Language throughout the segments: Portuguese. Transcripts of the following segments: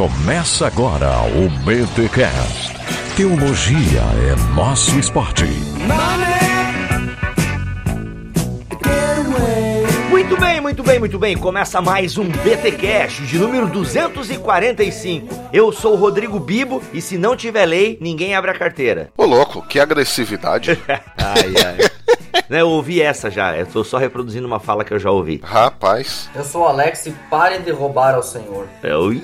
Começa agora o BTCast. Teologia é nosso esporte. Muito bem, muito bem, muito bem. Começa mais um BTcast de número 245. Eu sou o Rodrigo Bibo e se não tiver lei, ninguém abre a carteira. Ô louco, que agressividade. Ai, ai. Né, eu ouvi essa já, eu tô só reproduzindo uma fala que eu já ouvi. Rapaz. Eu sou o Alex e parem de roubar ao Senhor. Eu ia.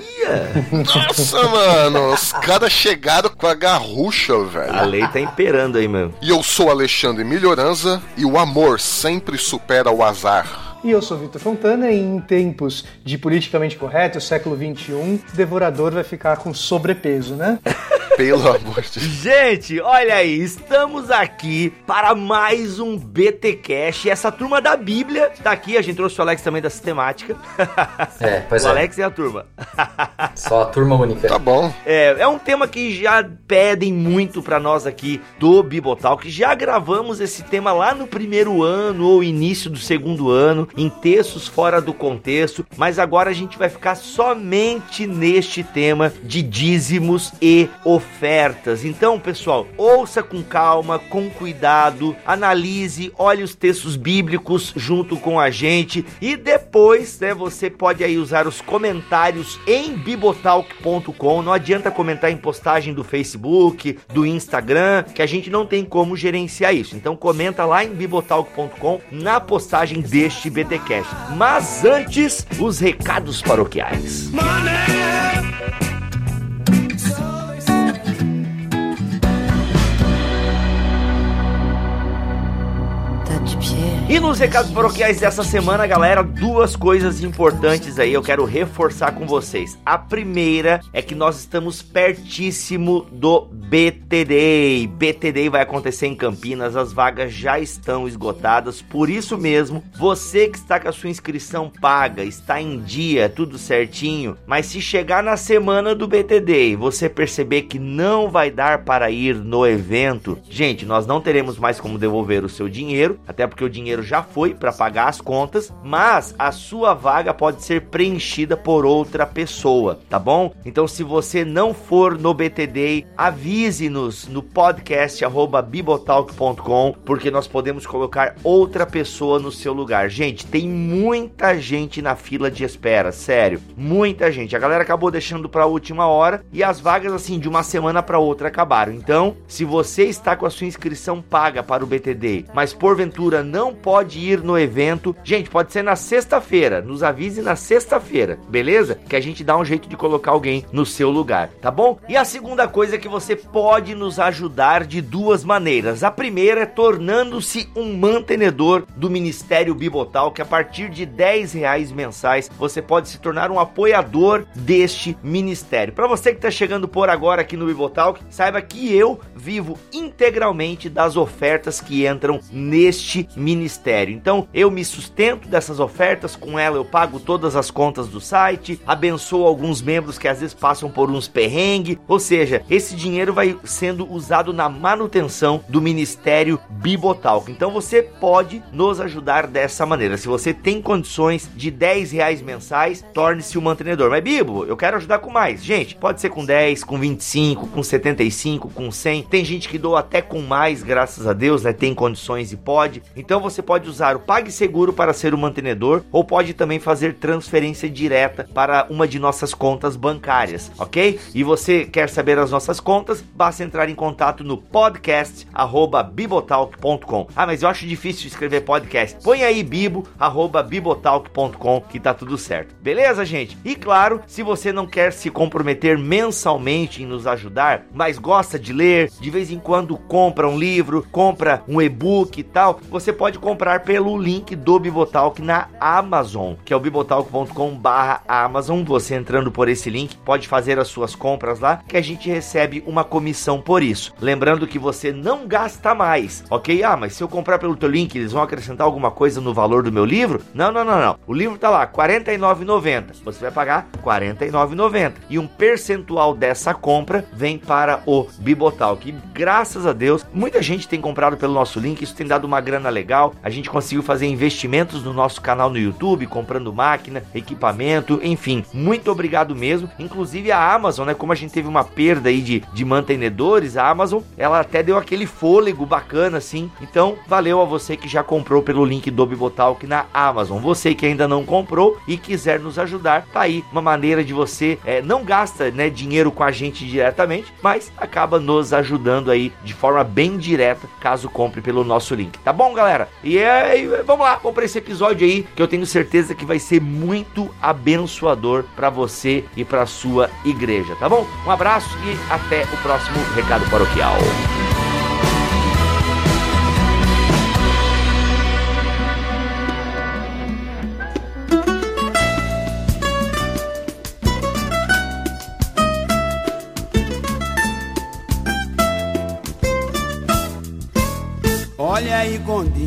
Nossa, mano, os caras chegaram com a garrucha, A velho. lei tá imperando aí, meu. E eu sou Alexandre Melhoranza e o amor sempre supera o azar. E eu sou Vitor Fontana e em tempos de politicamente correto, século XXI, devorador vai ficar com sobrepeso, né? Pelo amor de Deus. Gente, olha aí, estamos aqui para mais um BT Cash. Essa turma da Bíblia tá aqui. A gente trouxe o Alex também da sistemática. É, pois o é. Alex e a turma. Só a turma única. Tá bom. É, é um tema que já pedem muito pra nós aqui do Bibotal, que já gravamos esse tema lá no primeiro ano ou início do segundo ano, em textos fora do contexto, mas agora a gente vai ficar somente neste tema de dízimos e ofertas. Então, pessoal, ouça com calma, com cuidado, analise, olhe os textos bíblicos junto com a gente e depois, né, você pode aí usar os comentários em bibotalk.com. Não adianta comentar em postagem do Facebook, do Instagram, que a gente não tem como gerenciar isso. Então comenta lá em bibotalk.com na postagem deste BTcast. Mas antes, os recados paroquiais. E nos recados paroquiais dessa semana, galera, duas coisas importantes aí eu quero reforçar com vocês. A primeira é que nós estamos pertíssimo do BTD. BTD vai acontecer em Campinas, as vagas já estão esgotadas. Por isso mesmo, você que está com a sua inscrição paga, está em dia, tudo certinho, mas se chegar na semana do BTD e você perceber que não vai dar para ir no evento, gente, nós não teremos mais como devolver o seu dinheiro, até porque o dinheiro já foi para pagar as contas, mas a sua vaga pode ser preenchida por outra pessoa, tá bom? Então, se você não for no BTD, avise-nos no podcast bibotalk.com, porque nós podemos colocar outra pessoa no seu lugar. Gente, tem muita gente na fila de espera, sério, muita gente. A galera acabou deixando para a última hora e as vagas assim de uma semana para outra acabaram. Então, se você está com a sua inscrição paga para o BTD, mas porventura não pode ir no evento, gente, pode ser na sexta-feira. Nos avise na sexta-feira, beleza? Que a gente dá um jeito de colocar alguém no seu lugar, tá bom? E a segunda coisa é que você pode nos ajudar de duas maneiras. A primeira é tornando-se um mantenedor do Ministério Bibotal, que a partir de 10 reais mensais você pode se tornar um apoiador deste ministério. Para você que está chegando por agora aqui no Bibotal, saiba que eu vivo integralmente das ofertas que entram neste ministério. Então, eu me sustento dessas ofertas, com ela eu pago todas as contas do site, abençoo alguns membros que às vezes passam por uns perrengues, ou seja, esse dinheiro vai sendo usado na manutenção do ministério Bibotalk. Então, você pode nos ajudar dessa maneira. Se você tem condições de 10 reais mensais, torne-se um mantenedor. Mas, Bibo, eu quero ajudar com mais. Gente, pode ser com 10, com 25, com 75, com 100. Tem gente que doa até com mais, graças a Deus, né? Tem condições e pode. Então você pode usar o PagSeguro para ser o mantenedor ou pode também fazer transferência direta para uma de nossas contas bancárias, ok? E você quer saber as nossas contas? Basta entrar em contato no podcast arroba bibotalk.com. Ah, mas eu acho difícil escrever podcast. Põe aí bibo arroba bibotalk.com que tá tudo certo. Beleza, gente? E claro, se você não quer se comprometer mensalmente em nos ajudar, mas gosta de ler, de vez em quando compra um livro, compra um e-book e tal, você pode comprar pelo link do Bibotalk na Amazon, que é o bibotalk.com/amazon. Você entrando por esse link, pode fazer as suas compras lá, que a gente recebe uma comissão por isso. Lembrando que você não gasta mais, ok? Ah, mas se eu comprar pelo teu link, eles vão acrescentar alguma coisa no valor do meu livro? Não, não, não, não. O livro tá lá, R$ 49,90. Você vai pagar R$ 49,90. E um percentual dessa compra vem para o Bibotalk. Que graças a Deus muita gente tem comprado pelo nosso link, isso tem dado uma grana legal. A gente conseguiu fazer investimentos no nosso canal no YouTube, comprando máquina, equipamento, enfim. Muito obrigado mesmo. Inclusive a Amazon, né? Como a gente teve uma perda aí de, de mantenedores, a Amazon, ela até deu aquele fôlego bacana assim. Então, valeu a você que já comprou pelo link do Bibotalk na Amazon. Você que ainda não comprou e quiser nos ajudar, tá aí uma maneira de você é, não gasta né, dinheiro com a gente diretamente, mas acaba nos ajudando aí de forma bem direta caso compre pelo nosso link. Tá bom, galera? E é, vamos lá, vamos para esse episódio aí que eu tenho certeza que vai ser muito abençoador para você e para sua igreja, tá bom? Um abraço e até o próximo recado paroquial. Olha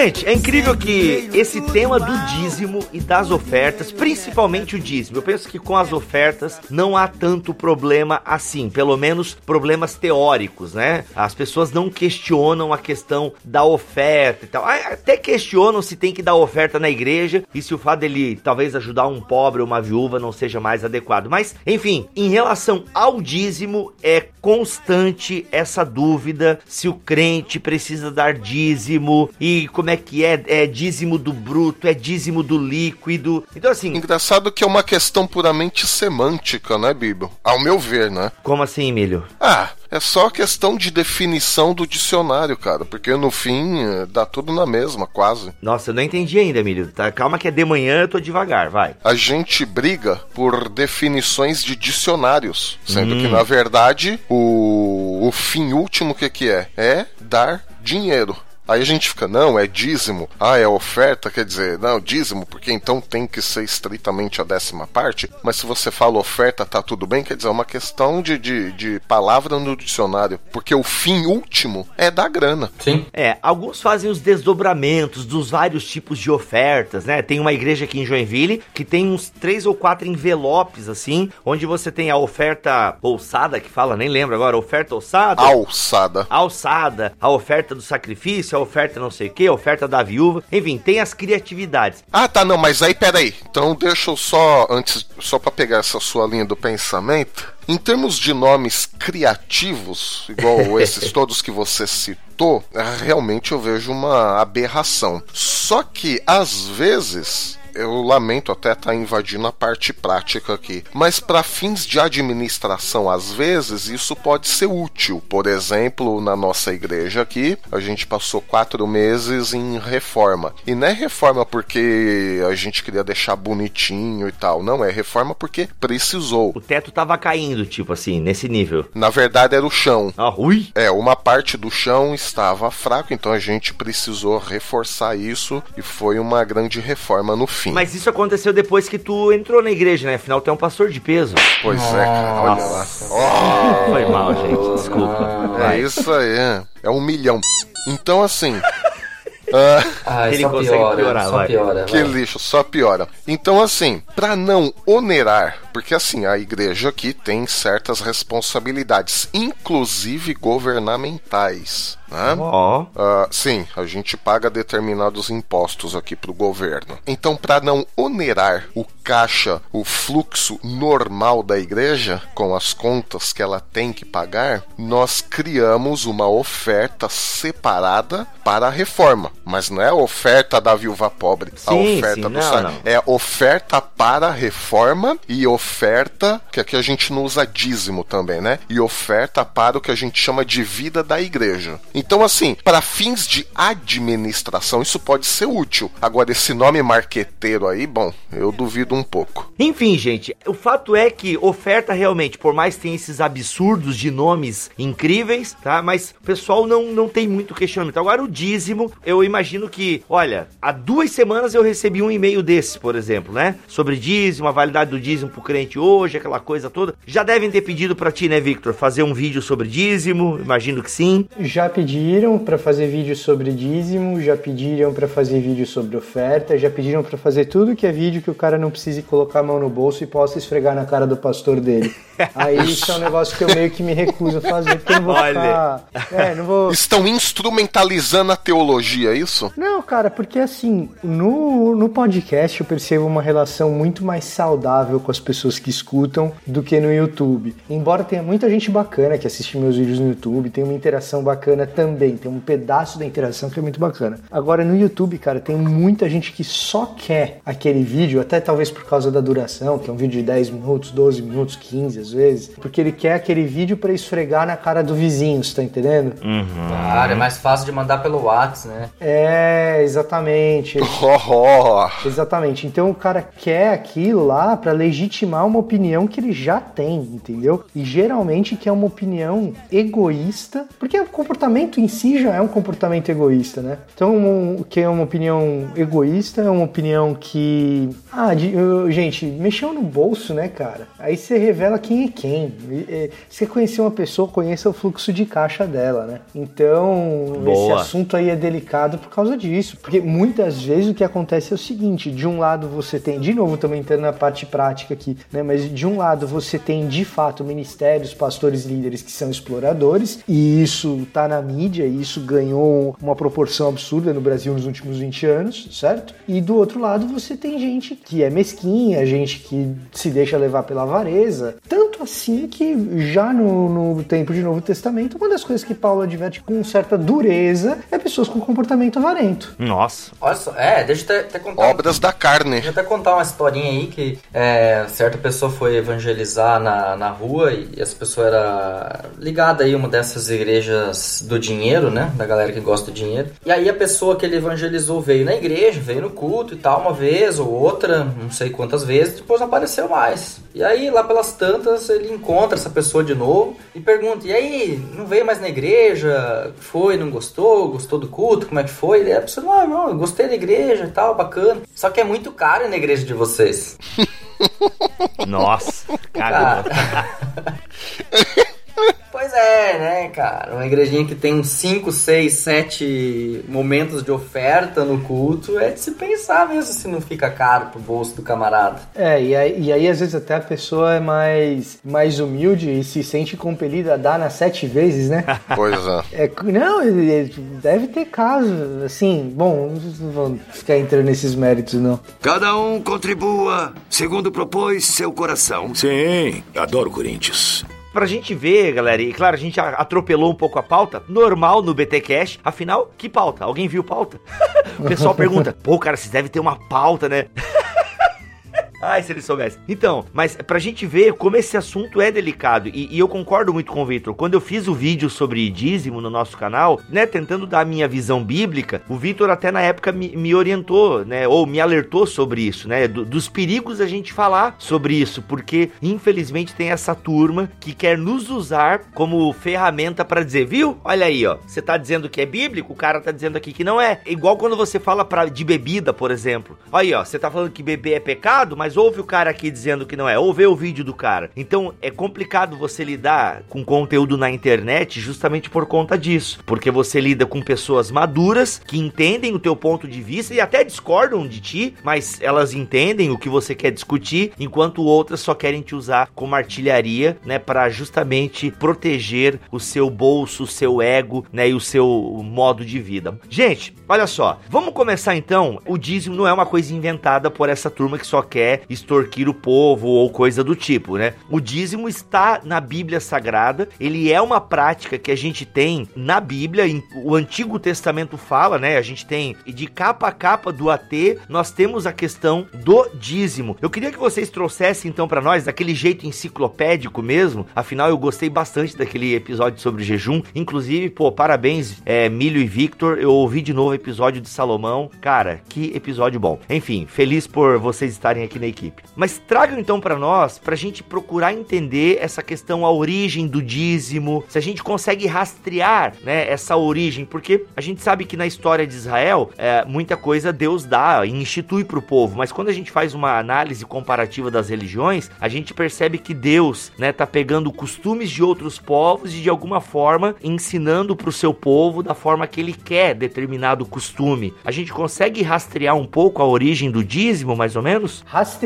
Gente, é incrível que esse tema do dízimo e das ofertas, principalmente o dízimo, eu penso que com as ofertas não há tanto problema assim, pelo menos problemas teóricos, né? As pessoas não questionam a questão da oferta e tal. Até questionam se tem que dar oferta na igreja e se o fato dele talvez ajudar um pobre ou uma viúva não seja mais adequado. Mas, enfim, em relação ao dízimo, é constante essa dúvida se o crente precisa dar dízimo e como é que é, é dízimo do bruto, é dízimo do líquido. Então assim, engraçado que é uma questão puramente semântica, né, Bíblia? Ao meu ver, né? Como assim, Emílio? Ah, é só questão de definição do dicionário, cara, porque no fim eh, dá tudo na mesma, quase. Nossa, eu não entendi ainda, Emílio. Tá, calma que é de manhã, eu tô devagar, vai. A gente briga por definições de dicionários, sendo hum. que na verdade o, o fim último que que é? É dar dinheiro. Aí a gente fica, não, é dízimo. Ah, é oferta, quer dizer, não, dízimo, porque então tem que ser estritamente a décima parte. Mas se você fala oferta, tá tudo bem, quer dizer, é uma questão de, de, de palavra no dicionário. Porque o fim último é da grana. Sim. É, alguns fazem os desdobramentos dos vários tipos de ofertas, né? Tem uma igreja aqui em Joinville que tem uns três ou quatro envelopes, assim, onde você tem a oferta alçada, que fala, nem lembro agora, oferta alçada. Alçada. Alçada, a oferta do sacrifício, a oferta não sei o que, a oferta da viúva, enfim, tem as criatividades. Ah, tá, não, mas aí peraí. Então deixa eu só, antes, só para pegar essa sua linha do pensamento. Em termos de nomes criativos, igual esses todos que você citou, realmente eu vejo uma aberração. Só que, às vezes, eu lamento até estar tá invadindo a parte prática aqui, mas para fins de administração, às vezes isso pode ser útil. Por exemplo, na nossa igreja aqui, a gente passou quatro meses em reforma. E não é reforma porque a gente queria deixar bonitinho e tal, não, é reforma porque precisou. O teto tava caindo, tipo assim, nesse nível. Na verdade era o chão. Ah, ui? É, uma parte do chão estava fraco, então a gente precisou reforçar isso e foi uma grande reforma no fim. Mas isso aconteceu depois que tu entrou na igreja, né? Afinal, tu é um pastor de peso. Pois é, cara, olha lá. Oh. Foi mal, gente, desculpa. É Vai. isso aí, é um milhão. Então, assim. Uh, ah, ele consegue piora, piorar, só vai. piora. Que vai. lixo, só piora. Então, assim, para não onerar, porque assim, a igreja aqui tem certas responsabilidades, inclusive governamentais. Né? Oh. Uh, sim, a gente paga determinados impostos aqui para o governo. Então, para não onerar o caixa, o fluxo normal da igreja, com as contas que ela tem que pagar, nós criamos uma oferta separada para a reforma. Mas não é a oferta da viúva pobre, sim, a oferta sim, do não, não. É oferta para a reforma e oferta, que aqui a gente não usa dízimo também, né? E oferta para o que a gente chama de vida da igreja. Então, assim, para fins de administração, isso pode ser útil. Agora, esse nome marqueteiro aí, bom, eu duvido um pouco. Enfim, gente, o fato é que oferta realmente, por mais que tenha esses absurdos de nomes incríveis, tá? Mas o pessoal não, não tem muito questionamento. Agora, o dízimo, eu imagino que, olha, há duas semanas eu recebi um e-mail desse, por exemplo, né? Sobre dízimo, a validade do dízimo pro crente hoje, aquela coisa toda. Já devem ter pedido para ti, né, Victor, fazer um vídeo sobre dízimo, imagino que sim. Já pediram para fazer vídeo sobre dízimo, já pediram para fazer vídeo sobre oferta, já pediram para fazer tudo que é vídeo que o cara não precise colocar a mão no bolso e possa esfregar na cara do pastor dele. Aí isso é um negócio que eu meio que me recuso a fazer, porque eu não vou Olha. ficar... É, não vou... Estão instrumentalizando a teologia, é isso? Não, cara, porque assim, no, no podcast eu percebo uma relação muito mais saudável com as pessoas que escutam do que no YouTube. Embora tenha muita gente bacana que assiste meus vídeos no YouTube, tem uma interação bacana também, tem um pedaço da interação que é muito bacana. Agora no YouTube, cara, tem muita gente que só quer aquele vídeo, até talvez por causa da duração, que é um vídeo de 10 minutos, 12 minutos, 15 às vezes, porque ele quer aquele vídeo para esfregar na cara do vizinho, você tá entendendo? Uhum. Claro, é mais fácil de mandar pelo WhatsApp, né? É, exatamente. Exatamente. Então o cara quer aquilo lá para legitimar uma opinião que ele já tem, entendeu? E geralmente que é uma opinião egoísta, porque o comportamento em si já é um comportamento egoísta, né? Então, o que é uma opinião egoísta é uma opinião que. Ah, de, uh, gente, mexeu no bolso, né, cara? Aí você revela quem é quem. E, você conhecer uma pessoa, conheça o fluxo de caixa dela, né? Então, Boa. esse assunto aí é delicado por causa disso. Porque muitas vezes o que acontece é o seguinte: de um lado você tem, de novo, também entrando na parte prática aqui, né? Mas de um lado você tem de fato ministérios, pastores, líderes que são exploradores, e isso tá na mídia, e isso ganhou uma proporção absurda no Brasil nos últimos 20 anos, certo? E do outro lado você tem gente que é mesquinha, gente que se deixa levar pela avareza. Tanto assim que já no, no tempo de Novo Testamento, uma das coisas que Paulo adverte com certa dureza é pessoas com comportamento avarento. Nossa. Olha só, é, deixa eu até contar. Obras da carne. Deixa eu até contar uma historinha aí que é, certa pessoa foi evangelizar na, na rua e essa pessoa era ligada aí a uma dessas igrejas do dinheiro, né? Da galera que gosta do dinheiro. E aí a pessoa que ele evangelizou veio na igreja, veio no culto e tal, uma vez ou outra, não sei quantas vezes, depois não apareceu mais. E aí, lá pelas tantas, ele encontra essa pessoa de novo e pergunta: E aí, não veio mais na igreja? Foi, não gostou? Gostou do culto? Como é que foi? E a pessoa: Não, não, eu gostei da igreja e tal, bacana. Só que é muito caro ir na igreja de vocês. Nossa, caramba. Pois é, né, cara? Uma igrejinha que tem 5, 6, 7 momentos de oferta no culto é de se pensar mesmo se não fica caro pro bolso do camarada. É, e aí, e aí às vezes até a pessoa é mais, mais humilde e se sente compelida a dar nas sete vezes, né? Pois é. é não, deve ter caso, assim, bom, não vou ficar entrando nesses méritos, não. Cada um contribua segundo propôs seu coração. Sim, adoro Corinthians pra gente ver, galera, e claro, a gente atropelou um pouco a pauta, normal no BT Cash. Afinal, que pauta? Alguém viu pauta? o pessoal pergunta, pô, cara, vocês devem ter uma pauta, né? Ai, se ele soubesse. Então, mas pra gente ver como esse assunto é delicado, e, e eu concordo muito com o Victor. Quando eu fiz o vídeo sobre dízimo no nosso canal, né, tentando dar a minha visão bíblica, o Victor até na época me, me orientou, né, ou me alertou sobre isso, né, do, dos perigos a gente falar sobre isso, porque infelizmente tem essa turma que quer nos usar como ferramenta para dizer, viu? Olha aí, ó, você tá dizendo que é bíblico, o cara tá dizendo aqui que não é. Igual quando você fala pra, de bebida, por exemplo. Aí, ó, você tá falando que beber é pecado, mas mas ouve o cara aqui dizendo que não é, ou vê o vídeo do cara. Então é complicado você lidar com conteúdo na internet justamente por conta disso, porque você lida com pessoas maduras que entendem o teu ponto de vista e até discordam de ti, mas elas entendem o que você quer discutir, enquanto outras só querem te usar como artilharia, né, para justamente proteger o seu bolso, o seu ego, né, e o seu modo de vida. Gente, olha só, vamos começar então. O dízimo não é uma coisa inventada por essa turma que só quer extorquir o povo ou coisa do tipo, né? O dízimo está na Bíblia Sagrada, ele é uma prática que a gente tem na Bíblia, o Antigo Testamento fala, né? A gente tem de capa a capa do AT, nós temos a questão do dízimo. Eu queria que vocês trouxessem então para nós daquele jeito enciclopédico mesmo, afinal eu gostei bastante daquele episódio sobre jejum, inclusive, pô, parabéns, é, Milho e Victor, eu ouvi de novo o episódio de Salomão, cara, que episódio bom. Enfim, feliz por vocês estarem aqui equipe. Mas tragam então para nós, para a gente procurar entender essa questão, a origem do dízimo, se a gente consegue rastrear né, essa origem, porque a gente sabe que na história de Israel, é, muita coisa Deus dá e institui para o povo, mas quando a gente faz uma análise comparativa das religiões, a gente percebe que Deus né, tá pegando costumes de outros povos e de alguma forma ensinando para o seu povo da forma que ele quer determinado costume. A gente consegue rastrear um pouco a origem do dízimo, mais ou menos? Rastrear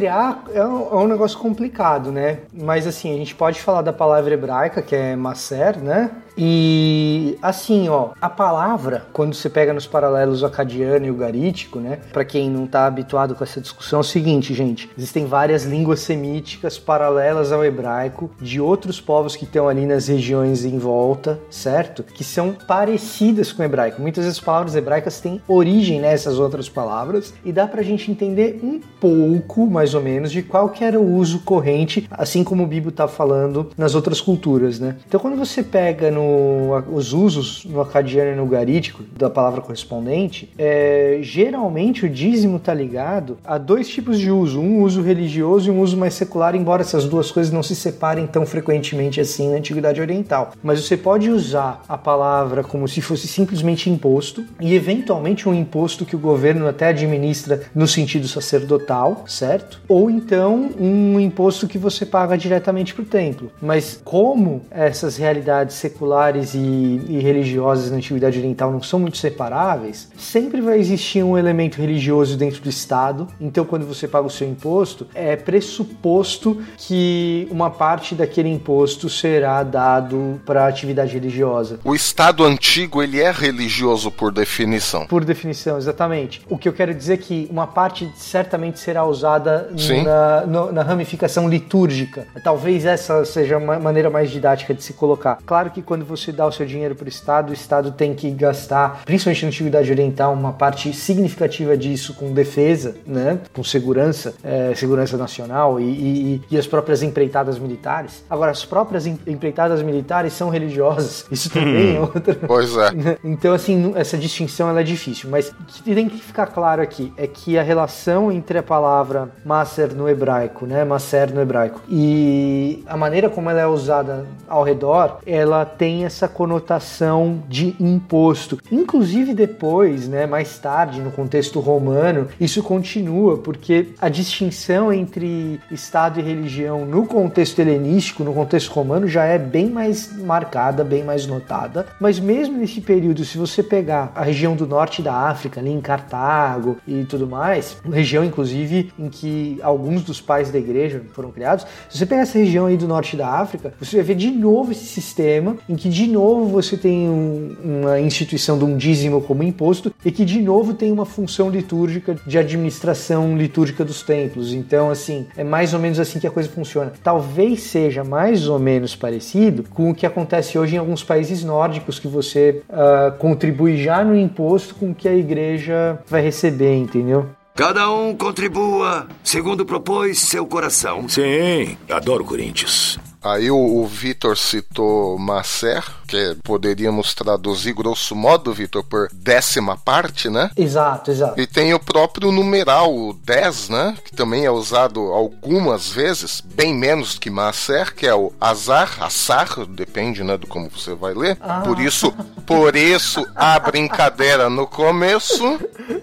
é um, é um negócio complicado, né? Mas assim, a gente pode falar da palavra hebraica, que é maser, né? E assim, ó, a palavra, quando você pega nos paralelos acadiano e o garítico, né? Para quem não tá habituado com essa discussão, é o seguinte, gente: existem várias línguas semíticas paralelas ao hebraico de outros povos que estão ali nas regiões em volta, certo? Que são parecidas com o hebraico. Muitas vezes palavras hebraicas têm origem nessas outras palavras e dá pra gente entender um pouco, mais ou menos, de qual que era o uso corrente, assim como o Bíblia tá falando nas outras culturas, né? Então, quando você pega no no, os usos no acadiano e no garítico da palavra correspondente, é, geralmente o dízimo está ligado a dois tipos de uso, um uso religioso e um uso mais secular, embora essas duas coisas não se separem tão frequentemente assim na Antiguidade Oriental. Mas você pode usar a palavra como se fosse simplesmente imposto e eventualmente um imposto que o governo até administra no sentido sacerdotal, certo? Ou então um imposto que você paga diretamente para o templo. Mas como essas realidades seculares seculares e, e religiosas na Antiguidade Oriental não são muito separáveis, sempre vai existir um elemento religioso dentro do Estado. Então, quando você paga o seu imposto, é pressuposto que uma parte daquele imposto será dado para atividade religiosa. O Estado antigo ele é religioso por definição. Por definição, exatamente. O que eu quero dizer é que uma parte certamente será usada na, no, na ramificação litúrgica. Talvez essa seja uma maneira mais didática de se colocar. Claro que quando quando você dá o seu dinheiro para o Estado, o Estado tem que gastar, principalmente na Antiguidade Oriental, uma parte significativa disso com defesa, né? com segurança, é, segurança nacional e, e, e, as próprias empreitadas militares. Agora, as próprias empreitadas militares são religiosas, isso também é hum. outra. Pois é. Então, assim, essa distinção ela é difícil, mas o que tem que ficar claro aqui é que a relação entre a palavra maser no hebraico, né, maser no hebraico, e a maneira como ela é usada ao redor, ela tem tem essa conotação de imposto. Inclusive depois, né, mais tarde, no contexto romano, isso continua, porque a distinção entre Estado e religião no contexto helenístico, no contexto romano, já é bem mais marcada, bem mais notada. Mas mesmo nesse período, se você pegar a região do norte da África, ali em Cartago e tudo mais, região inclusive em que alguns dos pais da igreja foram criados, se você pegar essa região aí do norte da África, você vai ver de novo esse sistema em que de novo você tem um, uma instituição de um dízimo como imposto e que de novo tem uma função litúrgica de administração litúrgica dos templos. Então, assim, é mais ou menos assim que a coisa funciona. Talvez seja mais ou menos parecido com o que acontece hoje em alguns países nórdicos, que você uh, contribui já no imposto com que a igreja vai receber, entendeu? Cada um contribua segundo propôs seu coração. Sim, adoro Corinthians. Aí o, o Vitor citou Macer, que poderíamos traduzir grosso modo, Vitor, por décima parte, né? Exato, exato. E tem o próprio numeral, o 10, né? Que também é usado algumas vezes, bem menos que Macer, que é o azar, assar, depende, né, do como você vai ler. Ah. Por isso, por isso a brincadeira no começo.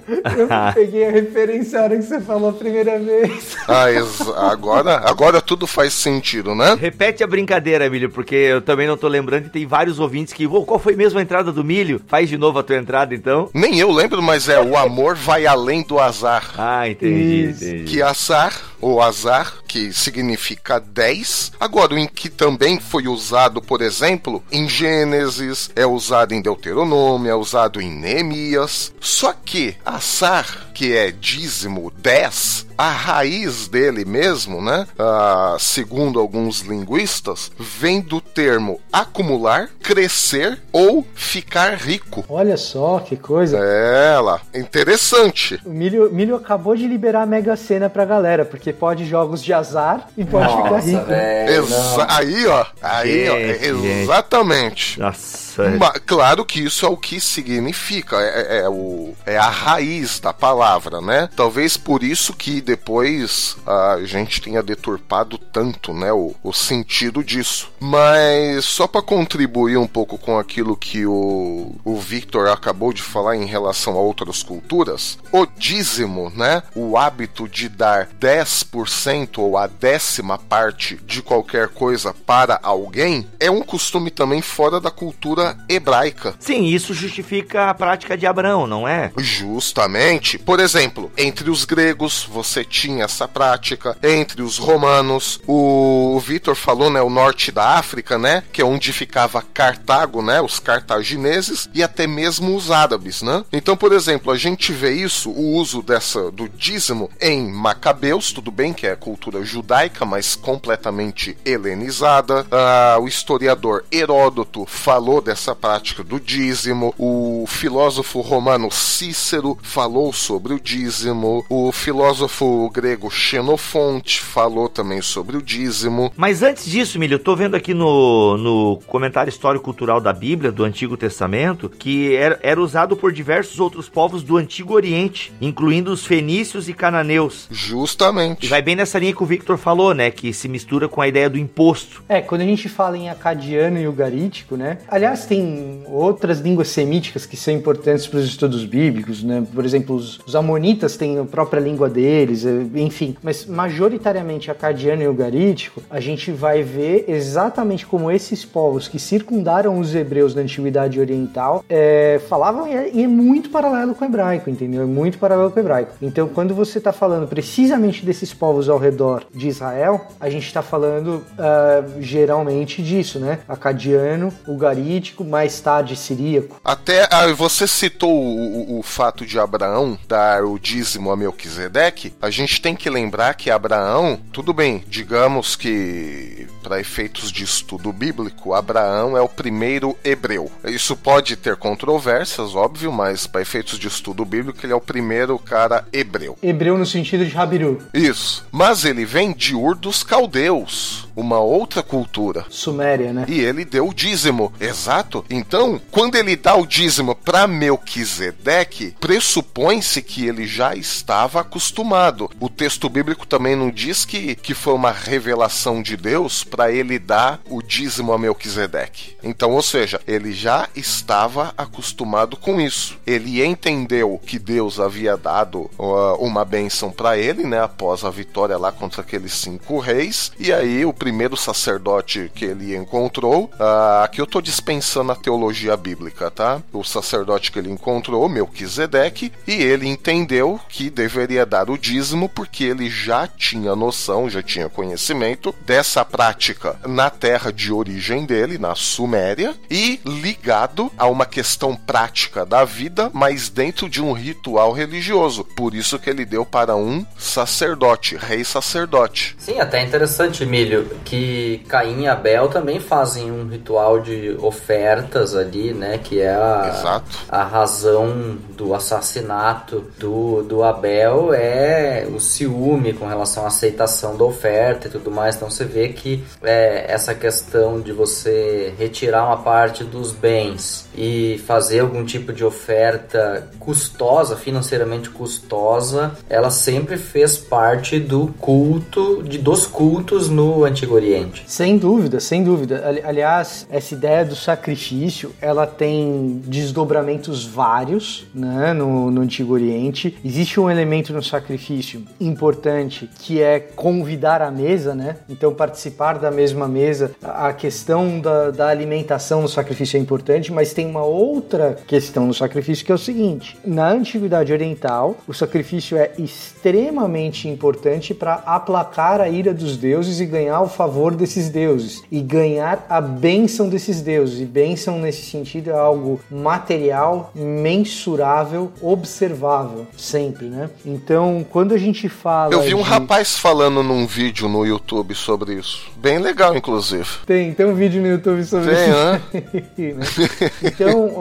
Eu peguei a referência a hora que você falou a primeira vez. Ah, agora, agora tudo faz sentido, né? Repete repete a brincadeira, Emílio, porque eu também não tô lembrando e tem vários ouvintes que, oh, qual foi mesmo a entrada do milho? Faz de novo a tua entrada, então. Nem eu lembro, mas é o amor vai além do azar. Ah, entendi, entendi. Que azar, ou azar, que significa 10. Agora, o que também foi usado, por exemplo, em Gênesis, é usado em Deuteronômio, é usado em Neemias. Só que azar, que é dízimo 10, a raiz dele mesmo, né? Ah, segundo alguns linguistas, vem do termo acumular, crescer ou ficar rico. Olha só que coisa. É, lá. Interessante. O Milho, Milho acabou de liberar a Mega Sena pra galera, porque pode jogos de azar e pode Nossa, ficar rico. Véio, aí, ó. Aí, gente, ó. Exatamente. Nossa. Claro que isso é o que significa. É, é, é, o, é a raiz da palavra, né? Talvez por isso que depois a gente tenha deturpado tanto, né, o, o sentido disso. Mas só para contribuir um pouco com aquilo que o, o Victor acabou de falar em relação a outras culturas, o dízimo, né, o hábito de dar 10% ou a décima parte de qualquer coisa para alguém, é um costume também fora da cultura hebraica. Sim, isso justifica a prática de Abraão, não é? Justamente. Por exemplo, entre os gregos você tinha essa prática, entre os romanos, o Vitor falou, né, o norte da África, né, que é onde ficava Cartago, né, os cartagineses e até mesmo os árabes, né? Então, por exemplo, a gente vê isso, o uso dessa do dízimo em Macabeus, tudo bem que é cultura judaica, mas completamente helenizada. Ah, o historiador Heródoto falou dessa prática do dízimo. O filósofo romano Cícero falou sobre o dízimo. O filósofo grego Xenofonte falou também sobre o dízimo. Mas antes disso, Milho, eu tô vendo aqui no, no comentário histórico-cultural da Bíblia, do Antigo Testamento, que era, era usado por diversos outros povos do Antigo Oriente, incluindo os fenícios e cananeus. Justamente. E vai bem nessa linha que o Victor falou, né? Que se mistura com a ideia do imposto. É, quando a gente fala em acadiano e ugarítico, né? Aliás, tem outras línguas semíticas que são importantes para os estudos bíblicos, né? Por exemplo, os, os amonitas têm a própria língua deles, é, enfim. Mas majoritariamente acadiano e ugarítico, a gente vai ver exatamente como esses povos que circundaram os hebreus da antiguidade oriental é, falavam e é, e é, muito paralelo com o hebraico, entendeu? É muito paralelo com o hebraico. Então, quando você está falando precisamente desses povos ao redor de Israel, a gente está falando uh, geralmente disso, né? Acadiano, ugarítico, mais tarde siríaco. Até ah, você citou o, o, o, fato de Abraão dar o dízimo a Melquisedeque. A gente tem que lembrar que Abraão, tudo bem, digamos que para efeitos de estudo bíblico, Abraão é o primeiro hebreu. Isso pode ter controvérsias, óbvio, mas para efeitos de estudo bíblico, ele é o primeiro cara hebreu. Hebreu no sentido de Rabiru. Isso. Mas ele vem de Ur dos Caldeus uma outra cultura. Suméria, né? E ele deu o dízimo. Exato. Então, quando ele dá o dízimo para Melquisedeque, pressupõe-se que ele já estava acostumado. O texto bíblico também não diz que, que foi uma revelação de Deus para ele dar o dízimo a Melquisedeque. Então, ou seja, ele já estava acostumado com isso. Ele entendeu que Deus havia dado uh, uma bênção para ele, né, após a vitória lá contra aqueles cinco reis, e aí o primeiro sacerdote que ele encontrou. Uh, aqui eu estou dispensando a teologia bíblica, tá? O sacerdote que ele encontrou, Melquisedeque, e ele entendeu que deveria dar o dízimo porque ele já tinha noção, já tinha conhecimento dessa prática na terra de origem dele, na Suméria, e ligado a uma questão prática da vida, mas dentro de um ritual religioso. Por isso que ele deu para um sacerdote, rei sacerdote. Sim, até interessante, Emílio, que Caim e Abel também fazem um ritual de ofertas ali, né? Que é a, a razão do assassinato do, do Abel é o ciúme com relação à aceitação da oferta e tudo mais. Então você vê que é, essa questão de você retirar uma parte dos bens e fazer algum tipo de oferta custosa, financeiramente custosa, ela sempre fez parte do culto, de dos cultos no Antigo Oriente. Sem dúvida, sem dúvida. Aliás, essa ideia do sacrifício, ela tem desdobramentos vários, né, no, no Antigo Oriente. Existe um elemento no sacrifício importante que é convidar à mesa, né? Então participar da mesma mesa. A questão da, da alimentação no sacrifício é importante, mas tem uma outra questão no sacrifício que é o seguinte: na antiguidade oriental, o sacrifício é extremamente importante para aplacar a ira dos deuses e ganhar o favor desses deuses e ganhar a bênção desses deuses. E bênção nesse sentido é algo material, mensurável, observável, sempre, né? Então, quando a gente fala. Eu vi um de... rapaz falando num vídeo no YouTube sobre isso. Bem legal, inclusive. Tem, tem um vídeo no YouTube sobre tem, isso. Né? Então,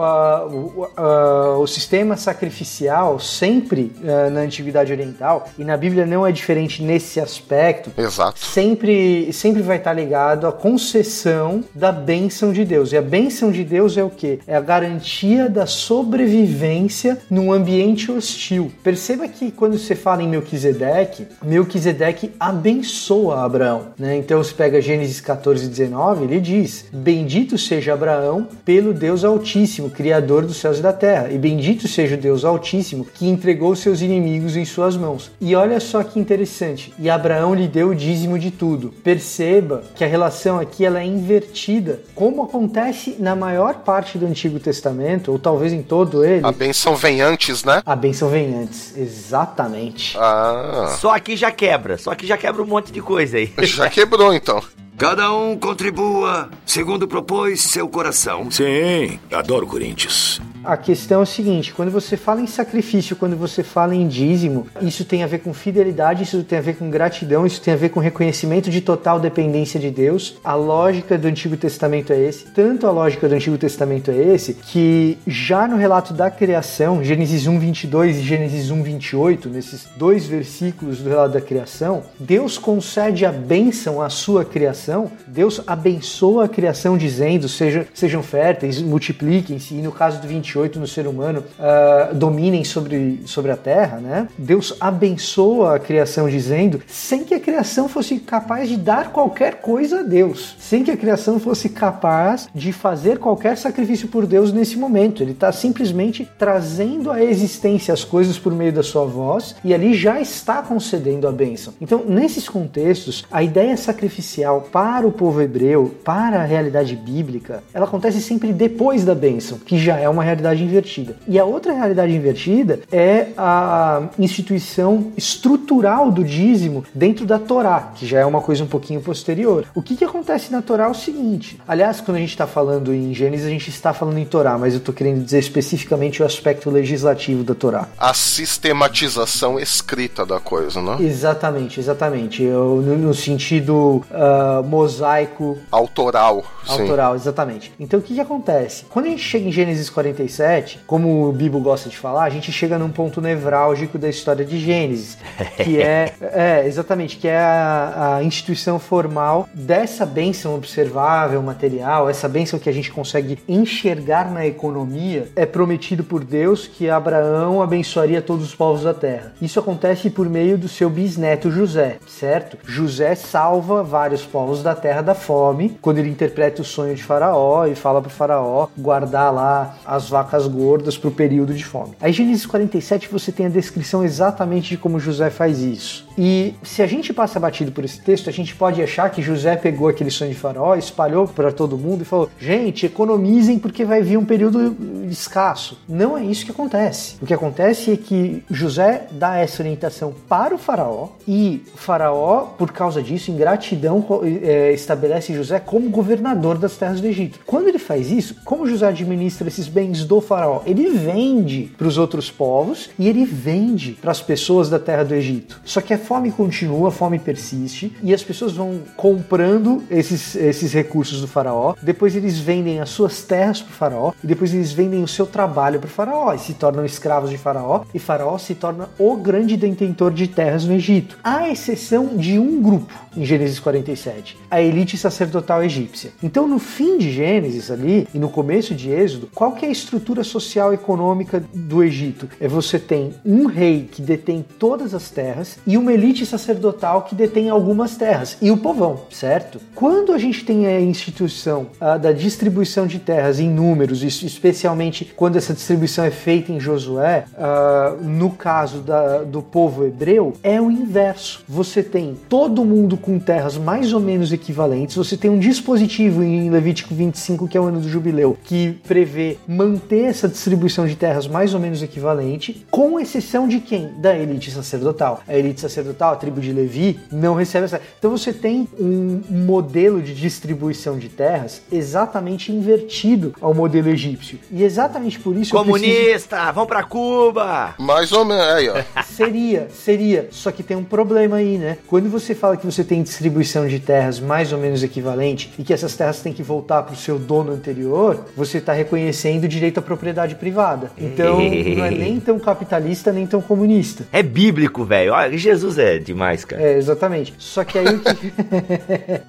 o sistema sacrificial sempre na antiguidade oriental e na Bíblia não é diferente nesse aspecto. Exato. Sempre sempre vai estar ligado à concessão da bênção de Deus. E a bênção de Deus é o que? É a garantia da sobrevivência num ambiente hostil. Perceba que quando você fala em Melquisedeque, Melquisedeque abençoa Abraão. Né? Então você pega Gênesis 14, 19, ele diz: Bendito seja Abraão pelo Deus Altíssimo, Criador dos céus e da terra, e bendito seja o Deus Altíssimo que entregou seus inimigos em suas mãos. E olha só que interessante. E Abraão lhe deu o dízimo de tudo. Perceba que a relação aqui ela é invertida, como acontece na maior parte do Antigo Testamento, ou talvez em todo ele. A benção vem antes, né? A benção vem antes, exatamente. Ah. Só aqui já quebra, só aqui já quebra um monte de coisa aí. Já quebrou então. Cada um contribua segundo propôs seu coração. Sim, adoro Corinthians. A questão é o seguinte: quando você fala em sacrifício, quando você fala em dízimo, isso tem a ver com fidelidade, isso tem a ver com gratidão, isso tem a ver com reconhecimento de total dependência de Deus. A lógica do Antigo Testamento é esse. Tanto a lógica do Antigo Testamento é esse que já no relato da criação, Gênesis 1, 22 e Gênesis 1, 28, nesses dois versículos do relato da criação, Deus concede a bênção à sua criação. Deus abençoa a criação dizendo: sejam, sejam férteis, multipliquem-se. E no caso do 28, 28 no ser humano uh, dominem sobre, sobre a terra, né? Deus abençoa a criação dizendo, sem que a criação fosse capaz de dar qualquer coisa a Deus, sem que a criação fosse capaz de fazer qualquer sacrifício por Deus nesse momento. Ele está simplesmente trazendo à existência as coisas por meio da sua voz e ali já está concedendo a bênção. Então, nesses contextos, a ideia sacrificial para o povo hebreu, para a realidade bíblica, ela acontece sempre depois da bênção, que já é uma realidade realidade invertida. E a outra realidade invertida é a instituição estrutural do dízimo dentro da Torá, que já é uma coisa um pouquinho posterior. O que, que acontece na Torá é o seguinte: aliás, quando a gente está falando em Gênesis, a gente está falando em Torá, mas eu estou querendo dizer especificamente o aspecto legislativo da Torá. A sistematização escrita da coisa, né? Exatamente, exatamente. Eu, no, no, sentido uh, mosaico. Autoral. Autoral, sim. exatamente. Então o que, que acontece? Quando a gente chega em Gênesis 46, 37, como o Bibo gosta de falar, a gente chega num ponto nevrálgico da história de Gênesis, que é, é exatamente, que é a, a, instituição formal dessa bênção observável, material, essa bênção que a gente consegue enxergar na economia, é prometido por Deus que Abraão abençoaria todos os povos da terra. Isso acontece por meio do seu bisneto José, certo? José salva vários povos da terra da fome quando ele interpreta o sonho de Faraó e fala para o Faraó guardar lá as vacas gordas para o período de fome. Aí, Gênesis 47, você tem a descrição exatamente de como José faz isso. E se a gente passa batido por esse texto, a gente pode achar que José pegou aquele sonho de faraó, espalhou para todo mundo e falou: gente, economizem porque vai vir um período escasso. Não é isso que acontece. O que acontece é que José dá essa orientação para o faraó e o faraó, por causa disso, em gratidão, é, estabelece José como governador das terras do Egito. Quando ele faz isso, como José administra esses bens do faraó? Ele vende para os outros povos e ele vende para as pessoas da terra do Egito. Só que a fome continua, a fome persiste e as pessoas vão comprando esses, esses recursos do faraó, depois eles vendem as suas terras para o faraó e depois eles vendem o seu trabalho para o faraó e se tornam escravos de faraó e faraó se torna o grande detentor de terras no Egito. À exceção de um grupo em Gênesis 47, a elite sacerdotal egípcia. Então no fim de Gênesis ali e no começo de Êxodo, qual que é a estrutura social e econômica do Egito? É você tem um rei que detém todas as terras e uma elite sacerdotal que detém algumas terras e o povão, certo? Quando a gente tem a instituição da distribuição de terras em números, especialmente quando essa distribuição é feita em Josué, no caso da, do povo hebreu, é o inverso. Você tem todo mundo com terras mais ou menos equivalentes, você tem um dispositivo em Levítico 25, que é o ano do jubileu, que prevê manter essa distribuição de terras mais ou menos equivalente, com exceção de quem? Da elite sacerdotal. A elite sacerdotal sacerdotal, a tribo de Levi, não recebe essa. Então você tem um modelo de distribuição de terras exatamente invertido ao modelo egípcio. E exatamente por isso. Comunista, preciso... vão para Cuba! Mais ou menos, aí, ó. Seria, seria. Só que tem um problema aí, né? Quando você fala que você tem distribuição de terras mais ou menos equivalente e que essas terras têm que voltar para o seu dono anterior, você está reconhecendo o direito propriedade privada. Então, não é nem tão capitalista, nem tão comunista. É bíblico, velho. Jesus é demais, cara. É, exatamente. Só que aí o que...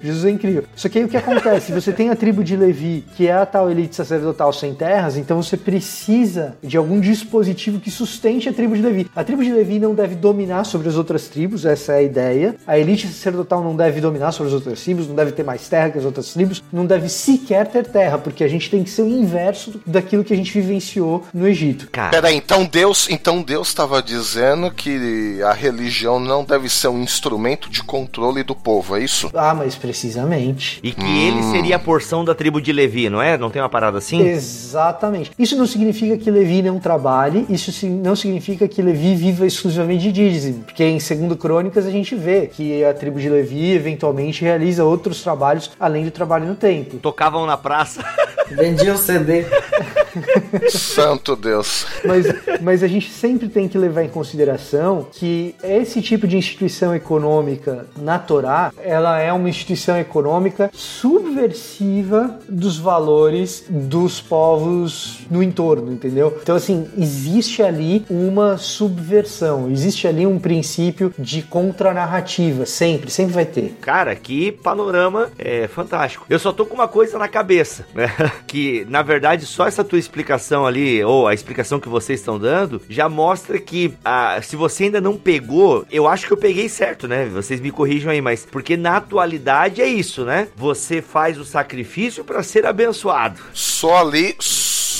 Jesus é incrível. Só que aí o que acontece? Você tem a tribo de Levi, que é a tal elite sacerdotal sem terras, então você precisa de algum dispositivo que sustente a tribo de Levi. A tribo de Levi não deve dominar sobre as outras tribos, essa é a ideia. A elite sacerdotal não deve dominar sobre as outras tribos, não deve ter mais terra que as outras tribos, não deve sequer ter terra, porque a gente tem que ser o inverso daquilo que a gente vivenciou no Egito. Cara. Peraí, então Deus, então Deus estava dizendo que a religião não deve ser um instrumento de controle do povo, é isso? Ah, mas precisamente. E que hum. ele seria a porção da tribo de Levi, não é? Não tem uma parada assim? Exatamente. Isso não significa que Levi não trabalhe, isso não significa que Levi viva exclusivamente de dízimo, porque em segundo Crônicas a gente vê que a tribo de Levi eventualmente realiza outros trabalhos além do trabalho no templo. Tocavam na praça. Vendiam CD. Santo Deus. Mas, mas a gente sempre tem que levar em consideração que esse tipo de instituição econômica na Torá, ela é uma instituição econômica subversiva dos valores dos povos no entorno, entendeu? Então, assim, existe ali uma subversão, existe ali um princípio de contranarrativa, sempre, sempre vai ter. Cara, que panorama é fantástico. Eu só tô com uma coisa na cabeça, né? Que, na verdade, só essa tua explicação ali, ou a explicação que vocês estão dando, já mostra que ah, se você ainda não pegou, eu acho que eu peguei certo, né? Vocês me corrijam aí, mas porque na atualidade é isso, né? Você faz o sacrifício para ser abençoado. Só ali,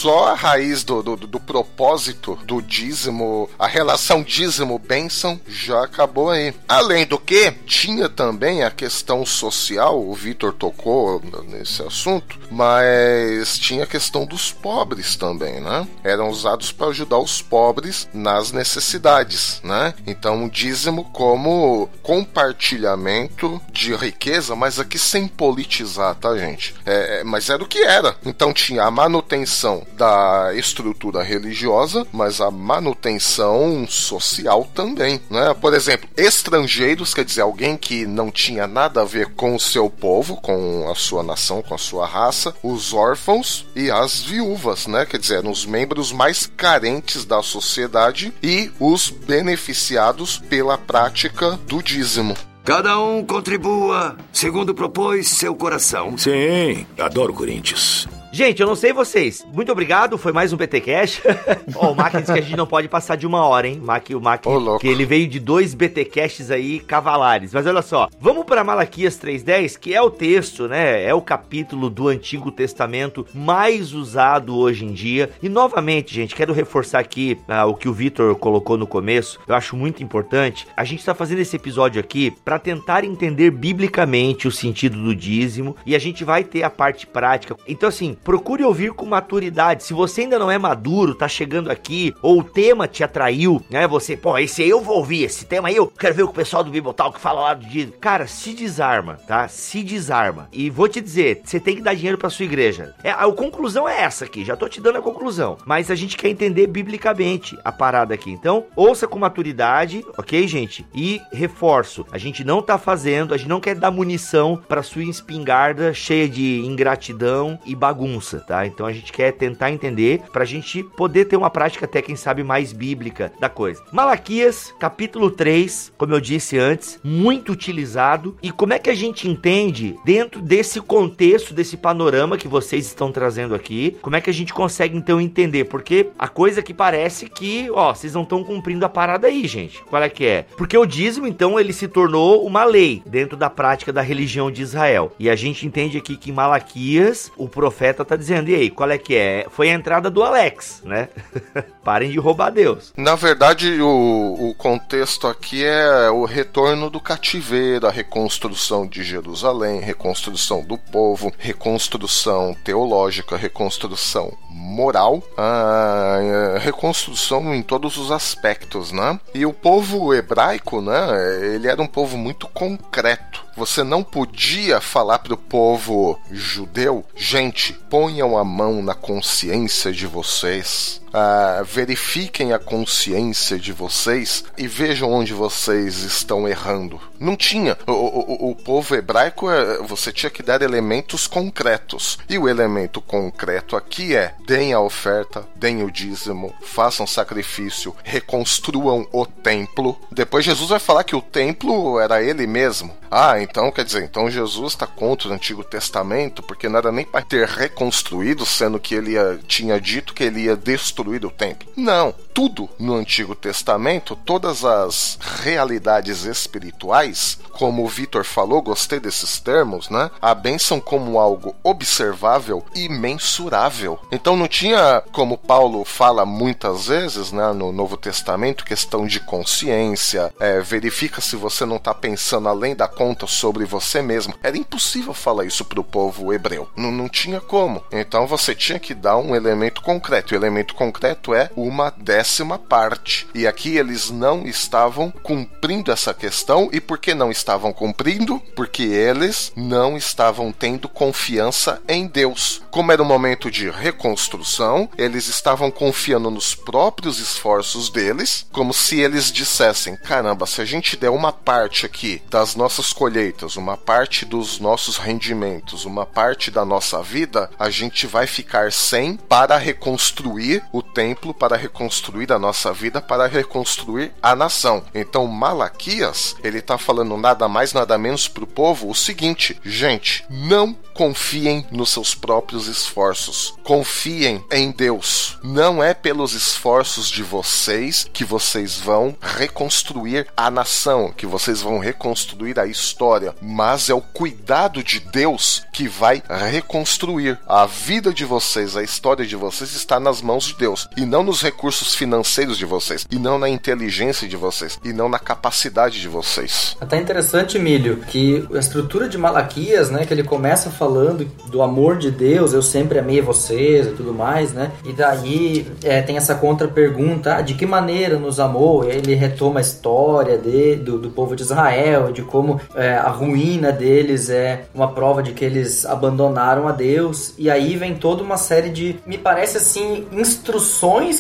a raiz do, do, do, propósito do dízimo, a relação dízimo-bênção, já acabou aí. Além do que, tinha também a questão social, o Vitor tocou nesse assunto, mas tinha a questão dos pobres também, né? Eram usados para ajudar os pobres nas necessidades, né? Então, o dízimo como compartilhamento de riqueza, mas aqui sem politizar, tá, gente? É, é mas era o que era. Então, tinha a manutenção da estrutura religiosa, mas a manutenção social também, né? Por exemplo, estrangeiros, quer dizer, alguém que não tinha nada a ver com o seu povo, com a sua nação, com a sua raça, os órfãos e as viúvas, né? Quer dizer, eram os membros mais carentes da sociedade e os beneficiados pela prática do dízimo. Cada um contribua segundo propôs seu coração. Sim, adoro Corinthians. Gente, eu não sei vocês. Muito obrigado, foi mais um BT Cash. oh, o Mac disse que a gente não pode passar de uma hora, hein? Mac, o Mac, oh, que ele veio de dois BT Casts aí cavalares. Mas olha só, vamos para Malaquias 3.10, que é o texto, né? É o capítulo do Antigo Testamento mais usado hoje em dia. E novamente, gente, quero reforçar aqui ah, o que o Vitor colocou no começo. Eu acho muito importante. A gente está fazendo esse episódio aqui para tentar entender biblicamente o sentido do dízimo e a gente vai ter a parte prática. Então, assim, procure ouvir com maturidade. Se você ainda não é maduro, tá chegando aqui, ou o tema te atraiu, né? Você, pô, esse aí eu vou ouvir, esse tema aí eu quero ver o que o pessoal do Bibotal que fala lá do dia. Cara, se desarma, tá? Se desarma. E vou te dizer, você tem que dar dinheiro para sua igreja. É, a, conclusão é essa aqui, já tô te dando a conclusão. Mas a gente quer entender biblicamente a parada aqui. Então, ouça com maturidade, ok, gente? E reforço, a gente não tá fazendo, a gente não quer dar munição para sua espingarda cheia de ingratidão e bagunça bagunça, tá? Então a gente quer tentar entender pra gente poder ter uma prática até quem sabe mais bíblica da coisa. Malaquias, capítulo 3, como eu disse antes, muito utilizado. E como é que a gente entende dentro desse contexto, desse panorama que vocês estão trazendo aqui, como é que a gente consegue então entender? Porque a coisa que parece que, ó, vocês não estão cumprindo a parada aí, gente. Qual é que é? Porque o dízimo, então, ele se tornou uma lei dentro da prática da religião de Israel. E a gente entende aqui que em Malaquias, o profeta tá dizendo, e aí, qual é que é? Foi a entrada do Alex, né? Parem de roubar Deus. Na verdade, o, o contexto aqui é o retorno do cativeiro, a reconstrução de Jerusalém, reconstrução do povo, reconstrução teológica, reconstrução moral, a reconstrução em todos os aspectos, né? E o povo hebraico, né? Ele era um povo muito concreto. Você não podia falar para o povo judeu, gente, ponham a mão na consciência de vocês. Ah, verifiquem a consciência de vocês e vejam onde vocês estão errando. Não tinha. O, o, o povo hebraico, é, você tinha que dar elementos concretos. E o elemento concreto aqui é: deem a oferta, deem o dízimo, façam sacrifício, reconstruam o templo. Depois Jesus vai falar que o templo era ele mesmo. Ah, então quer dizer, então Jesus está contra o Antigo Testamento, porque não era nem para ter reconstruído, sendo que ele ia, tinha dito que ele ia destruir o templo. Não, tudo no Antigo Testamento, todas as realidades espirituais, como o Vitor falou, gostei desses termos, né? A bênção como algo observável e mensurável. Então não tinha, como Paulo fala muitas vezes, né, no Novo Testamento, questão de consciência, é, verifica se você não está pensando além da conta sobre você mesmo. Era impossível falar isso para o povo hebreu. Não, não tinha como. Então você tinha que dar um elemento concreto. O elemento concreto é uma décima parte. E aqui eles não estavam cumprindo essa questão. E por que não estavam cumprindo? Porque eles não estavam tendo confiança em Deus. Como era um momento de reconstrução, eles estavam confiando nos próprios esforços deles, como se eles dissessem: caramba, se a gente der uma parte aqui das nossas colheitas, uma parte dos nossos rendimentos, uma parte da nossa vida, a gente vai ficar sem para reconstruir o templo, para reconstruir a nossa vida, para reconstruir a nação. Então Malaquias, ele está falando nada mais, nada menos para o povo o seguinte: gente, não confiem nos seus próprios esforços. Confiem em Deus. Não é pelos esforços de vocês que vocês vão reconstruir a nação, que vocês vão reconstruir a história, mas é o cuidado de Deus que vai reconstruir a vida de vocês, a história de vocês está nas mãos de Deus e não nos recursos financeiros de vocês, e não na inteligência de vocês, e não na capacidade de vocês. Até interessante, Milho, que a estrutura de Malaquias, né, que ele começa falando do amor de Deus, eu sempre amei vocês e tudo mais, né? E daí é, tem essa contra-pergunta, ah, de que maneira nos amou? E aí ele retoma a história de, do, do povo de Israel, de como é, a ruína deles é uma prova de que eles abandonaram a Deus. E aí vem toda uma série de, me parece assim, instruções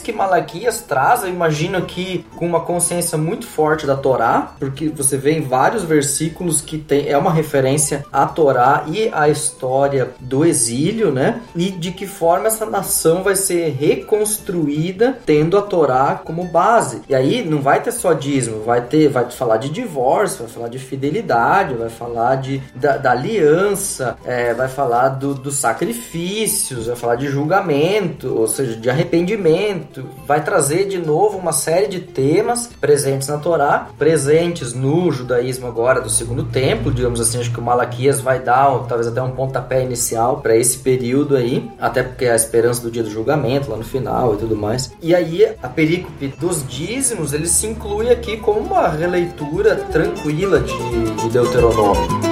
que Malaquias traz. Eu imagino que com uma consciência muito forte da Torá, porque você vê em vários versículos que tem, é uma referência à Torá e à história do exílio, né? E de que forma essa nação vai ser reconstruída tendo a Torá como base. E aí não vai ter só dízimo, vai ter, vai falar de divórcio, vai falar de fidelidade, vai falar de, da, da aliança, é, vai falar do, dos sacrifícios, vai falar de julgamento, ou seja, de arrependimento, vai trazer de novo uma série de temas presentes na Torá, presentes no judaísmo agora do segundo templo, digamos assim, acho que o Malaquias vai dar talvez até um pontapé inicial para esse período aí, até porque é a esperança do dia do julgamento lá no final e tudo mais. E aí a perícope dos dízimos, ele se inclui aqui como uma releitura tranquila de, de Deuteronômio.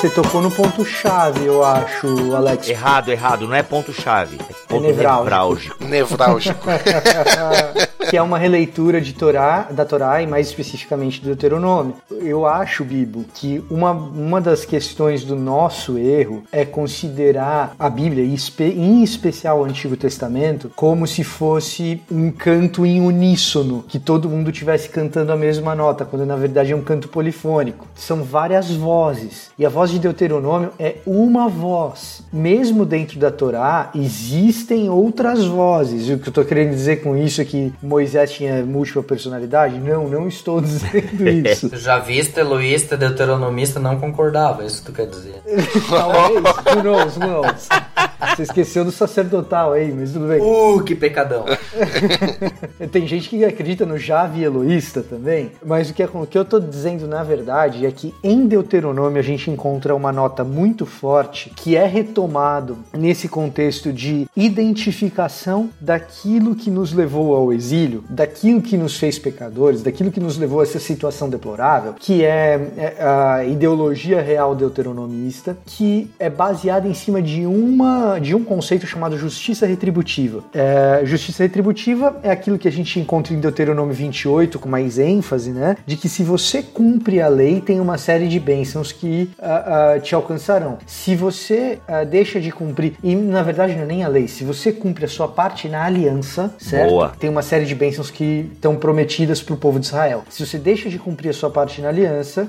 Você tocou no ponto-chave, eu acho, Alex. Errado, errado, não é ponto-chave. É ponto é nevrálgico. Nevrálgico. que é uma releitura de Torá, da Torá e mais especificamente do Deuteronômio. Eu acho, Bibo, que uma, uma das questões do nosso erro é considerar a Bíblia, em especial o Antigo Testamento, como se fosse um canto em uníssono, que todo mundo estivesse cantando a mesma nota, quando na verdade é um canto polifônico. São várias vozes. E a voz de Deuteronômio é uma voz. Mesmo dentro da Torá, existem outras vozes. E o que eu estou querendo dizer com isso é que Moisés tinha múltipla personalidade? Não, não estou dizendo isso. Javista, Eloísta, Deuteronomista não concordava, é isso que tu quer dizer. Talvez, who knows, who knows. Você esqueceu do sacerdotal aí, mas tudo bem. Uh, que pecadão. Tem gente que acredita no Javi Eloísta também, mas o que, é, o que eu estou dizendo na verdade é que em Deuteronômio a gente encontra uma nota muito forte que é retomado nesse contexto de identificação daquilo que nos levou ao exílio, daquilo que nos fez pecadores, daquilo que nos levou a essa situação deplorável, que é, é a ideologia real deuteronomista, que é baseada em cima de uma uma, de um conceito chamado justiça retributiva. É, justiça retributiva é aquilo que a gente encontra em Deuteronômio 28 com mais ênfase, né? De que se você cumpre a lei, tem uma série de bênçãos que uh, uh, te alcançarão. Se você uh, deixa de cumprir, e na verdade não é nem a lei, se você cumpre a sua parte na aliança, certo? Boa. Tem uma série de bênçãos que estão prometidas para o povo de Israel. Se você deixa de cumprir a sua parte na aliança,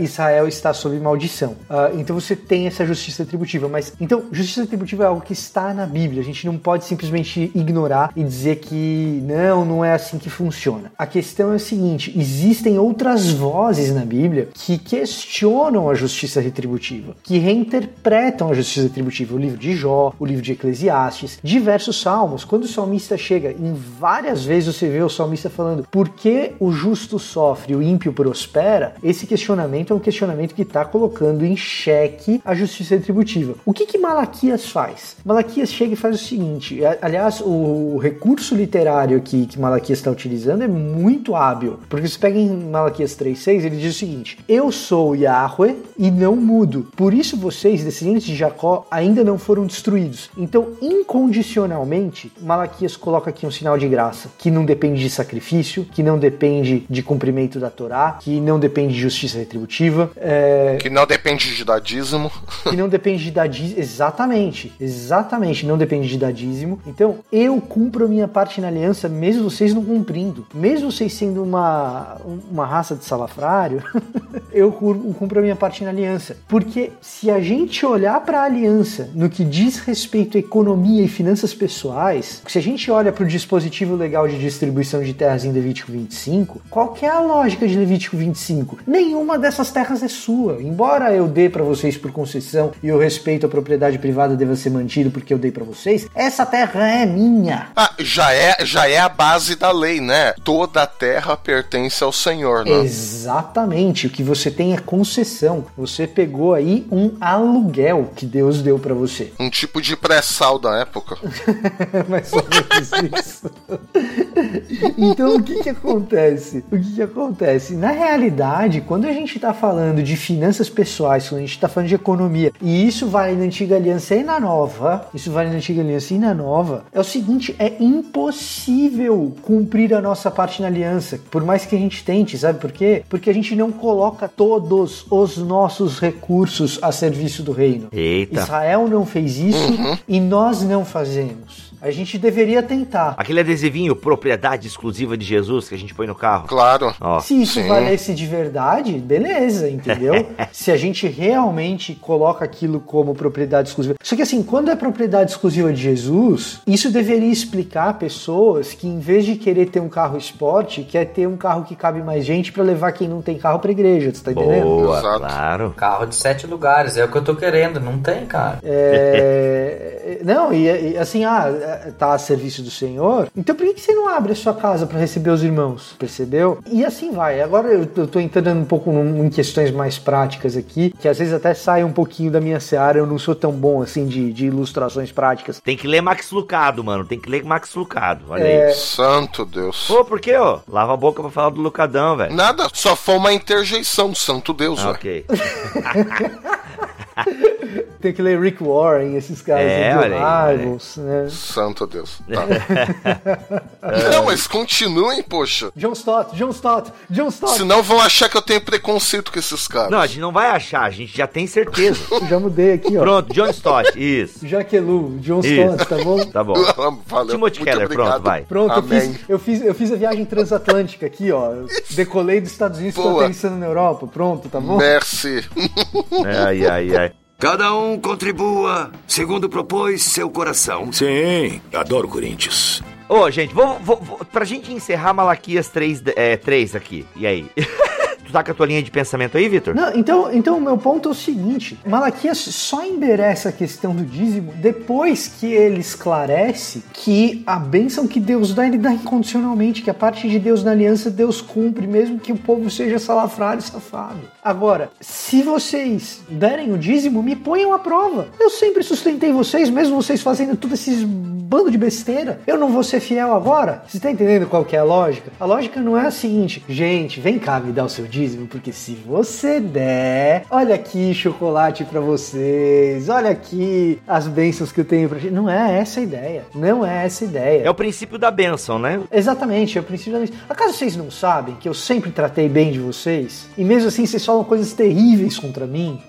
Israel está sob maldição. então você tem essa justiça retributiva. Mas então, justiça retributiva é algo que está na Bíblia. A gente não pode simplesmente ignorar e dizer que não, não é assim que funciona. A questão é a seguinte: existem outras vozes na Bíblia que questionam a justiça retributiva, que reinterpretam a justiça retributiva. O livro de Jó, o livro de Eclesiastes, diversos salmos. Quando o salmista chega, em várias vezes você vê o salmista falando por que o justo sofre e o ímpio prospera, esse questionamento é um questionamento que está colocando em xeque a justiça retributiva. O que que Malaquias faz? Malaquias chega e faz o seguinte, aliás, o recurso literário aqui que Malaquias está utilizando é muito hábil, porque você pega em Malaquias 3:6, ele diz o seguinte: Eu sou Yahweh e não mudo. Por isso vocês, descendentes de Jacó, ainda não foram destruídos. Então, incondicionalmente, Malaquias coloca aqui um sinal de graça, que não depende de sacrifício, que não depende de cumprimento da Torá, que não depende de justiça retributiva, é... que não depende de dadismo, que não depende de dadismo, exatamente, exatamente, não depende de dadismo. Então, eu cumpro a minha parte na aliança, mesmo vocês não cumprindo, mesmo vocês sendo uma, uma raça de salafrário, eu cumpro a minha parte na aliança. Porque se a gente olhar para a aliança no que diz respeito à economia e finanças pessoais, se a gente olha para o dispositivo legal de distribuição de terras em Levítico 25, qual é a lógica de Levítico 25? Nenhuma dessas terras é sua. Embora eu dê para vocês por concessão e o respeito à propriedade privada deva ser mantido porque eu dei para vocês, essa terra é minha. Ah, já é, já é a base da lei, né? Toda a terra pertence ao Senhor, né? Exatamente. O que você tem é concessão. Você pegou aí um aluguel que Deus deu para você. Um tipo de pré-sal da época. Mais ou menos isso. então o que que acontece? O que que acontece? Na realidade, quando a gente está falando de finanças pessoais, quando a gente está falando de economia, e isso vale na antiga aliança e na nova, isso vale na antiga aliança e na nova, é o seguinte, é impossível cumprir a nossa parte na aliança, por mais que a gente tente, sabe por quê? Porque a gente não coloca todos os nossos recursos a serviço do reino. Eita. Israel não fez isso uhum. e nós não fazemos. A gente deveria tentar. Aquele adesivinho, propriedade exclusiva de Jesus, que a gente põe no carro. Claro. Oh. Se isso Sim. valesse de verdade, beleza, entendeu? Se a gente realmente coloca aquilo como propriedade exclusiva. Só que assim, quando é propriedade exclusiva de Jesus, isso deveria explicar pessoas que em vez de querer ter um carro esporte, quer ter um carro que cabe mais gente para levar quem não tem carro pra igreja, você tá entendendo? Boa, Exato. claro. Carro de sete lugares, é o que eu tô querendo, não tem, cara. É... não, e, e assim, ah, tá a serviço do Senhor, então por que você não abre a sua casa para receber os irmãos? Percebeu? E assim vai. Agora eu, tô entrando um pouco em questões mais práticas aqui, que às vezes até sai um pouquinho da minha seara, eu não sou tão bom assim de, de ilustrações práticas. Tem que ler Max Lucado, mano. Tem que ler Max Lucado. Olha é... aí. Santo Deus. Pô, por quê, ó? Lava a boca pra falar do Lucadão, velho. Nada, só foi uma interjeição, santo Deus, ah, Ok. Tem que ler Rick Warren, esses caras é, olha aí, Rivals, né? Santo Deus. Tá. não, mas continuem, poxa. John Stott, John Stott, John Stott. Senão vão achar que eu tenho preconceito com esses caras. Não, a gente não vai achar, a gente já tem certeza. já mudei aqui, ó. Pronto, John Stott, isso. Jaquelu, John Stott, tá bom? Tá bom. Valeu, Timothy Keller, obrigado. pronto, vai. Pronto, eu fiz, eu fiz, eu, fiz, a viagem transatlântica aqui, ó. Decolei dos Estados Unidos, Boa. tô pensando na Europa, pronto, tá bom? Merci. ai, ai, ai. Cada um contribua segundo propôs seu coração. Sim, adoro Corinthians. Ô, oh, gente, vou, vou, vou, pra gente encerrar Malaquias 3, é, 3 aqui. E aí? tá com a tua linha de pensamento aí, Vitor? Não, então, então o meu ponto é o seguinte: Malaquias só enderece a questão do dízimo depois que ele esclarece que a bênção que Deus dá, ele dá incondicionalmente, que a parte de Deus na aliança Deus cumpre, mesmo que o povo seja salafrário e safado. Agora, se vocês derem o dízimo, me ponham à prova. Eu sempre sustentei vocês, mesmo vocês fazendo tudo esses bando de besteira. Eu não vou ser fiel agora? Você tá entendendo qual que é a lógica? A lógica não é a seguinte, gente, vem cá me dar o seu dízimo dízimo, porque se você der, olha aqui chocolate para vocês, olha aqui as bênçãos que eu tenho pra gente. Não é essa a ideia. Não é essa a ideia. É o princípio da bênção, né? Exatamente, é o princípio da bênção. Acaso vocês não sabem que eu sempre tratei bem de vocês? E mesmo assim vocês falam coisas terríveis contra mim?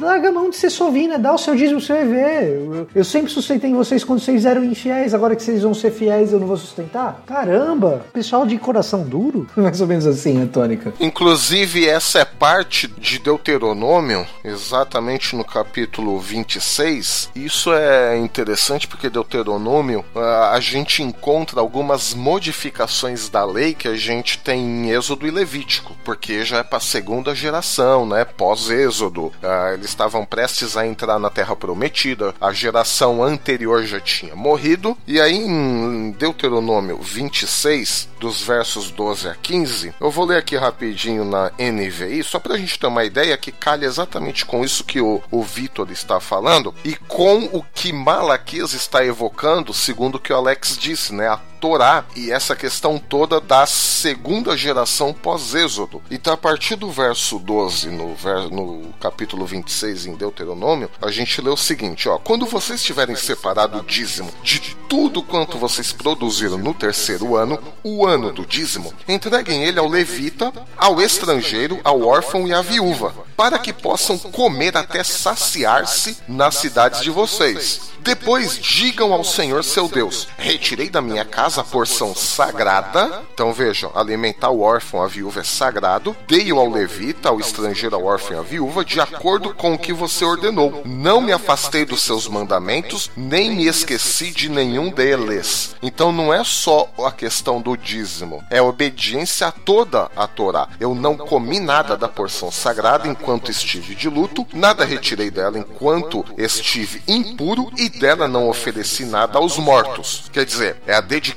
Larga a mão de ser sovina, dá o seu dízimo, você vai ver. Eu, sempre sustentei vocês quando vocês eram infiéis, agora que vocês vão ser fiéis eu não vou sustentar? Caramba! Pessoal de coração duro? Mais ou menos assim, a tônica. Inclusive, essa é parte de Deuteronômio, exatamente no capítulo 26. Isso é interessante porque Deuteronômio a gente encontra algumas modificações da lei que a gente tem em Êxodo e Levítico, porque já é para a segunda geração, né? Pós-Êxodo. Eles estavam prestes a entrar na Terra Prometida, a geração anterior já tinha morrido, e aí em Deuteronômio 26, dos versos 12 a 15, eu vou ler aqui rapidinho na NVI, só para a gente ter uma ideia que calha exatamente com isso que o, o Vitor está falando e com o que Malaquias está evocando, segundo o que o Alex disse, né? A Torá e essa questão toda da segunda geração pós-Êxodo. Então, a partir do verso 12, no, ver, no capítulo 26 em Deuteronômio, a gente lê o seguinte: ó, quando vocês tiverem separado o dízimo de tudo quanto vocês produziram no terceiro ano, o ano do dízimo, entreguem ele ao levita, ao estrangeiro, ao órfão e à viúva, para que possam comer até saciar-se nas cidades de vocês depois digam ao Senhor seu Deus: Retirei da minha casa a porção sagrada. Então vejam: alimentar o órfão, a viúva é sagrado. Dei-o ao levita, ao estrangeiro, ao órfão e à viúva, de acordo com o que você ordenou. Não me afastei dos seus mandamentos, nem me esqueci de nenhum deles. Então não é só a questão do dízimo, é obediência a toda a Torá. Eu não comi nada da porção sagrada enquanto estive de luto, nada retirei dela enquanto estive impuro e dela não ofereci nada aos mortos. Quer dizer, é a dedicação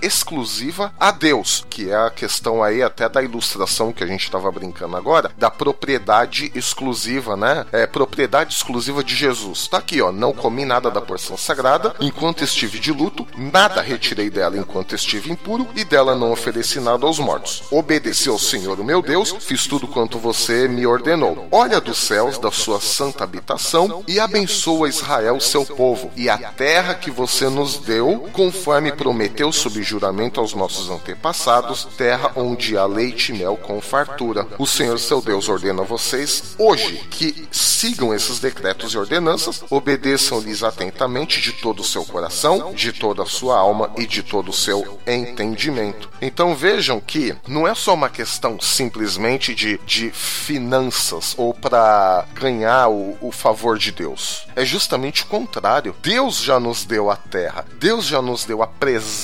exclusiva a Deus, que é a questão aí até da ilustração que a gente estava brincando agora, da propriedade exclusiva, né? É propriedade exclusiva de Jesus. Tá aqui, ó, não comi nada da porção sagrada enquanto estive de luto, nada retirei dela enquanto estive impuro e dela não ofereci nada aos mortos. Obedeci ao Senhor, o meu Deus, fiz tudo quanto você me ordenou. Olha dos céus da sua santa habitação e abençoa Israel, seu povo e a terra que você nos deu, conforme prometeu sob juramento aos nossos antepassados, terra onde há leite e mel com fartura. O Senhor seu Deus ordena a vocês hoje que sigam esses decretos e ordenanças, obedeçam-lhes atentamente de todo o seu coração, de toda a sua alma e de todo o seu entendimento. Então vejam que não é só uma questão simplesmente de, de finanças ou para ganhar o, o favor de Deus. É justamente o contrário, Deus já nos deu a terra, Deus já nos deu a presença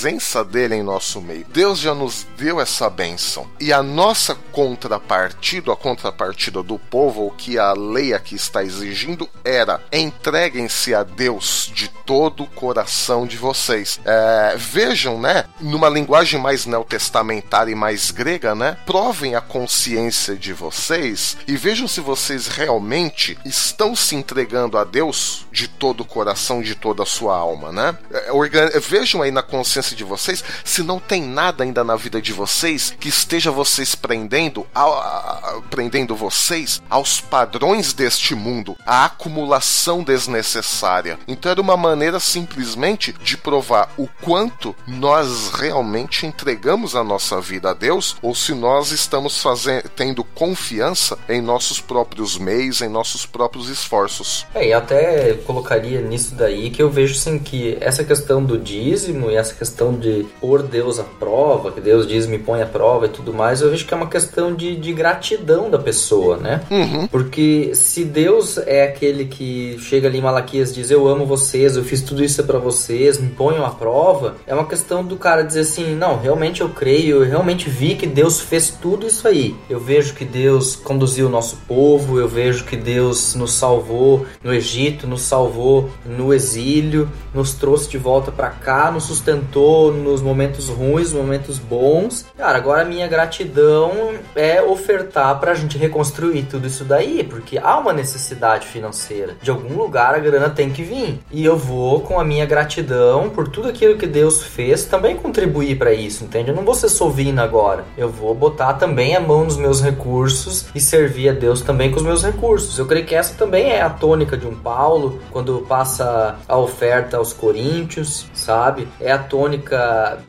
dele em nosso meio, Deus já nos deu essa bênção. E a nossa contrapartida, a contrapartida do povo, o que a lei aqui está exigindo, era entreguem-se a Deus de todo o coração de vocês. É, vejam, né, numa linguagem mais neotestamentária e mais grega, né, provem a consciência de vocês e vejam se vocês realmente estão se entregando a Deus de todo o coração de toda a sua alma, né? É, vejam aí na consciência de vocês se não tem nada ainda na vida de vocês que esteja vocês prendendo, a, a, prendendo vocês aos padrões deste mundo, à acumulação desnecessária. Então era uma maneira simplesmente de provar o quanto nós realmente entregamos a nossa vida a Deus ou se nós estamos fazendo, tendo confiança em nossos próprios meios, em nossos próprios esforços. É, e até colocaria nisso isso daí que eu vejo assim que essa questão do dízimo e essa questão de pôr Deus à prova, que Deus diz me põe à prova e tudo mais, eu vejo que é uma questão de, de gratidão da pessoa, né? Uhum. Porque se Deus é aquele que chega ali em Malaquias e diz eu amo vocês, eu fiz tudo isso para vocês, me ponham à prova, é uma questão do cara dizer assim, não, realmente eu creio, eu realmente vi que Deus fez tudo isso aí. Eu vejo que Deus conduziu o nosso povo, eu vejo que Deus nos salvou no Egito, nos salvou no exílio, nos trouxe de volta para cá, nos sustentou tô nos momentos ruins, momentos bons. Cara, agora a minha gratidão é ofertar pra gente reconstruir tudo isso daí, porque há uma necessidade financeira. De algum lugar a grana tem que vir. E eu vou, com a minha gratidão por tudo aquilo que Deus fez, também contribuir para isso, entende? Eu não vou ser sovina agora. Eu vou botar também a mão nos meus recursos e servir a Deus também com os meus recursos. Eu creio que essa também é a tônica de um Paulo, quando passa a oferta aos coríntios, sabe? É a tônica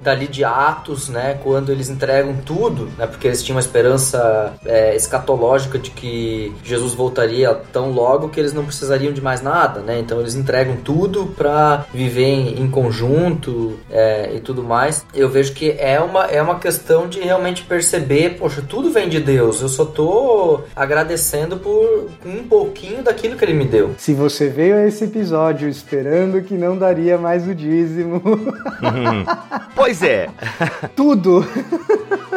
dali de Atos, né? Quando eles entregam tudo, né? Porque eles tinham uma esperança é, escatológica de que Jesus voltaria tão logo que eles não precisariam de mais nada, né? Então eles entregam tudo para viver em, em conjunto é, e tudo mais. Eu vejo que é uma, é uma questão de realmente perceber, poxa, tudo vem de Deus. Eu só tô agradecendo por um pouquinho daquilo que ele me deu. Se você veio a esse episódio esperando que não daria mais o dízimo. pois é. Tudo.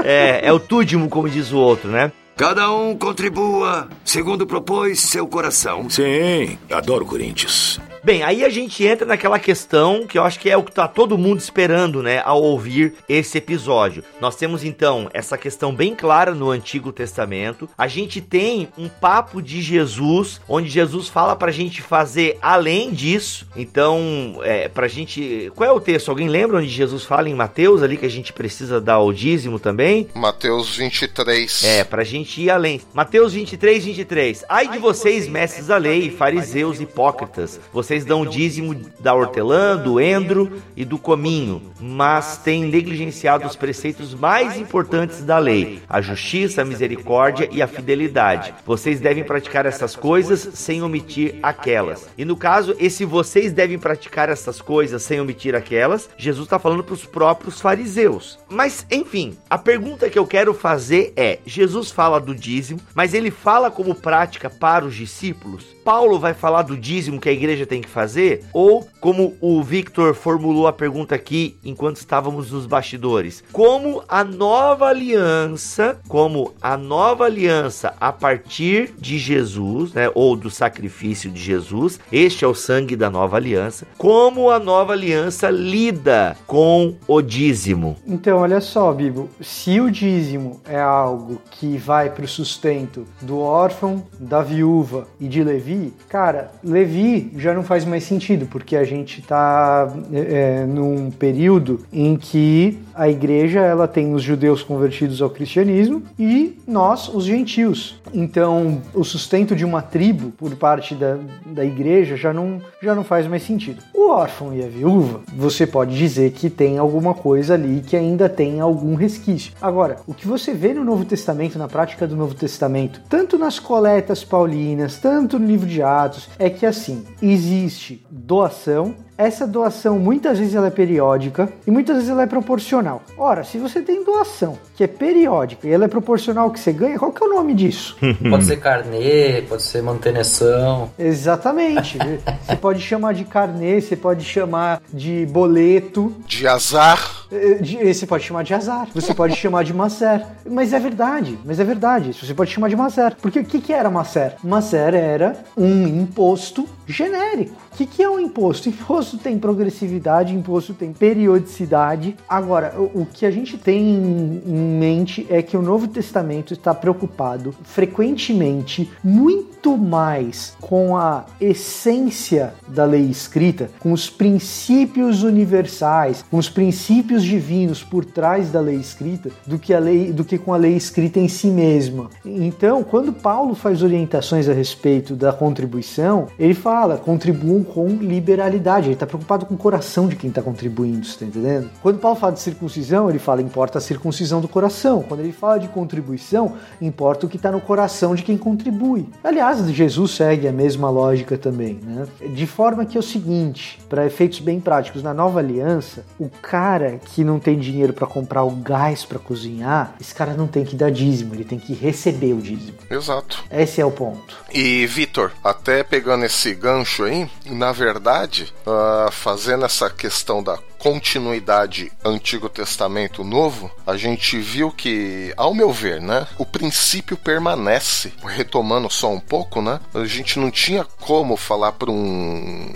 é, é o túdimo, como diz o outro, né? Cada um contribua segundo propôs seu coração. Sim, adoro Corinthians. Bem, aí a gente entra naquela questão que eu acho que é o que tá todo mundo esperando, né, ao ouvir esse episódio. Nós temos então essa questão bem clara no Antigo Testamento. A gente tem um papo de Jesus, onde Jesus fala pra gente fazer além disso. Então, é, pra gente. Qual é o texto? Alguém lembra onde Jesus fala em Mateus ali que a gente precisa dar o dízimo também? Mateus 23. É, pra gente ir além. Mateus 23, 23. Ai de vocês, mestres da lei, fariseus hipócritas. Vocês vocês dão dízimo da hortelã, do endro e do cominho, mas têm negligenciado os preceitos mais importantes da lei: a justiça, a misericórdia e a fidelidade. Vocês devem praticar essas coisas sem omitir aquelas. E no caso, esse vocês devem praticar essas coisas sem omitir aquelas, Jesus está falando para os próprios fariseus. Mas, enfim, a pergunta que eu quero fazer é: Jesus fala do dízimo, mas ele fala como prática para os discípulos? Paulo vai falar do dízimo que a igreja tem que fazer? Ou, como o Victor formulou a pergunta aqui enquanto estávamos nos bastidores, como a nova aliança, como a nova aliança a partir de Jesus, né, ou do sacrifício de Jesus, este é o sangue da nova aliança, como a nova aliança lida com o dízimo? Então, olha só, Bibo, se o dízimo é algo que vai para o sustento do órfão, da viúva e de Levi, cara, Levi já não faz mais sentido, porque a gente está é, é, num período em que a igreja ela tem os judeus convertidos ao cristianismo e nós, os gentios. Então, o sustento de uma tribo por parte da, da igreja já não, já não faz mais sentido. O órfão e a viúva, você pode dizer que tem alguma coisa ali que ainda tem algum resquício. Agora, o que você vê no Novo Testamento, na prática do Novo Testamento, tanto nas coletas paulinas, tanto no livro de Atos, é que assim, existe doação essa doação muitas vezes ela é periódica e muitas vezes ela é proporcional. Ora, se você tem doação que é periódica e ela é proporcional ao que você ganha, qual que é o nome disso? pode ser carnê, pode ser manutenção. Exatamente. você pode chamar de carnê, você pode chamar de boleto. De azar. É, você pode chamar de azar, você pode chamar de macer. Mas é verdade, mas é verdade. Você pode chamar de macer. Porque o que, que era macer? Macer era um imposto genérico. O que, que é um imposto? Imposto tem progressividade, imposto tem periodicidade. Agora, o que a gente tem em mente é que o Novo Testamento está preocupado frequentemente muito mais com a essência da lei escrita, com os princípios universais, com os princípios divinos por trás da lei escrita, do que a lei, do que com a lei escrita em si mesma. Então, quando Paulo faz orientações a respeito da contribuição, ele fala: contribuam com liberalidade. Ele está preocupado com o coração de quem está contribuindo, está entendendo? Quando Paulo fala de circuncisão, ele fala importa a circuncisão do coração. Quando ele fala de contribuição, importa o que está no coração de quem contribui. Aliás, Jesus segue a mesma lógica também, né? De forma que é o seguinte, para efeitos bem práticos, na nova aliança, o cara que não tem dinheiro para comprar o gás para cozinhar, esse cara não tem que dar dízimo, ele tem que receber o dízimo. Exato. Esse é o ponto. E Vitor, até pegando esse gancho aí, na verdade, uh, fazendo essa questão da continuidade Antigo Testamento Novo, a gente viu que, ao meu ver, né, o princípio permanece. Retomando só um pouco, né, a gente não tinha como falar para um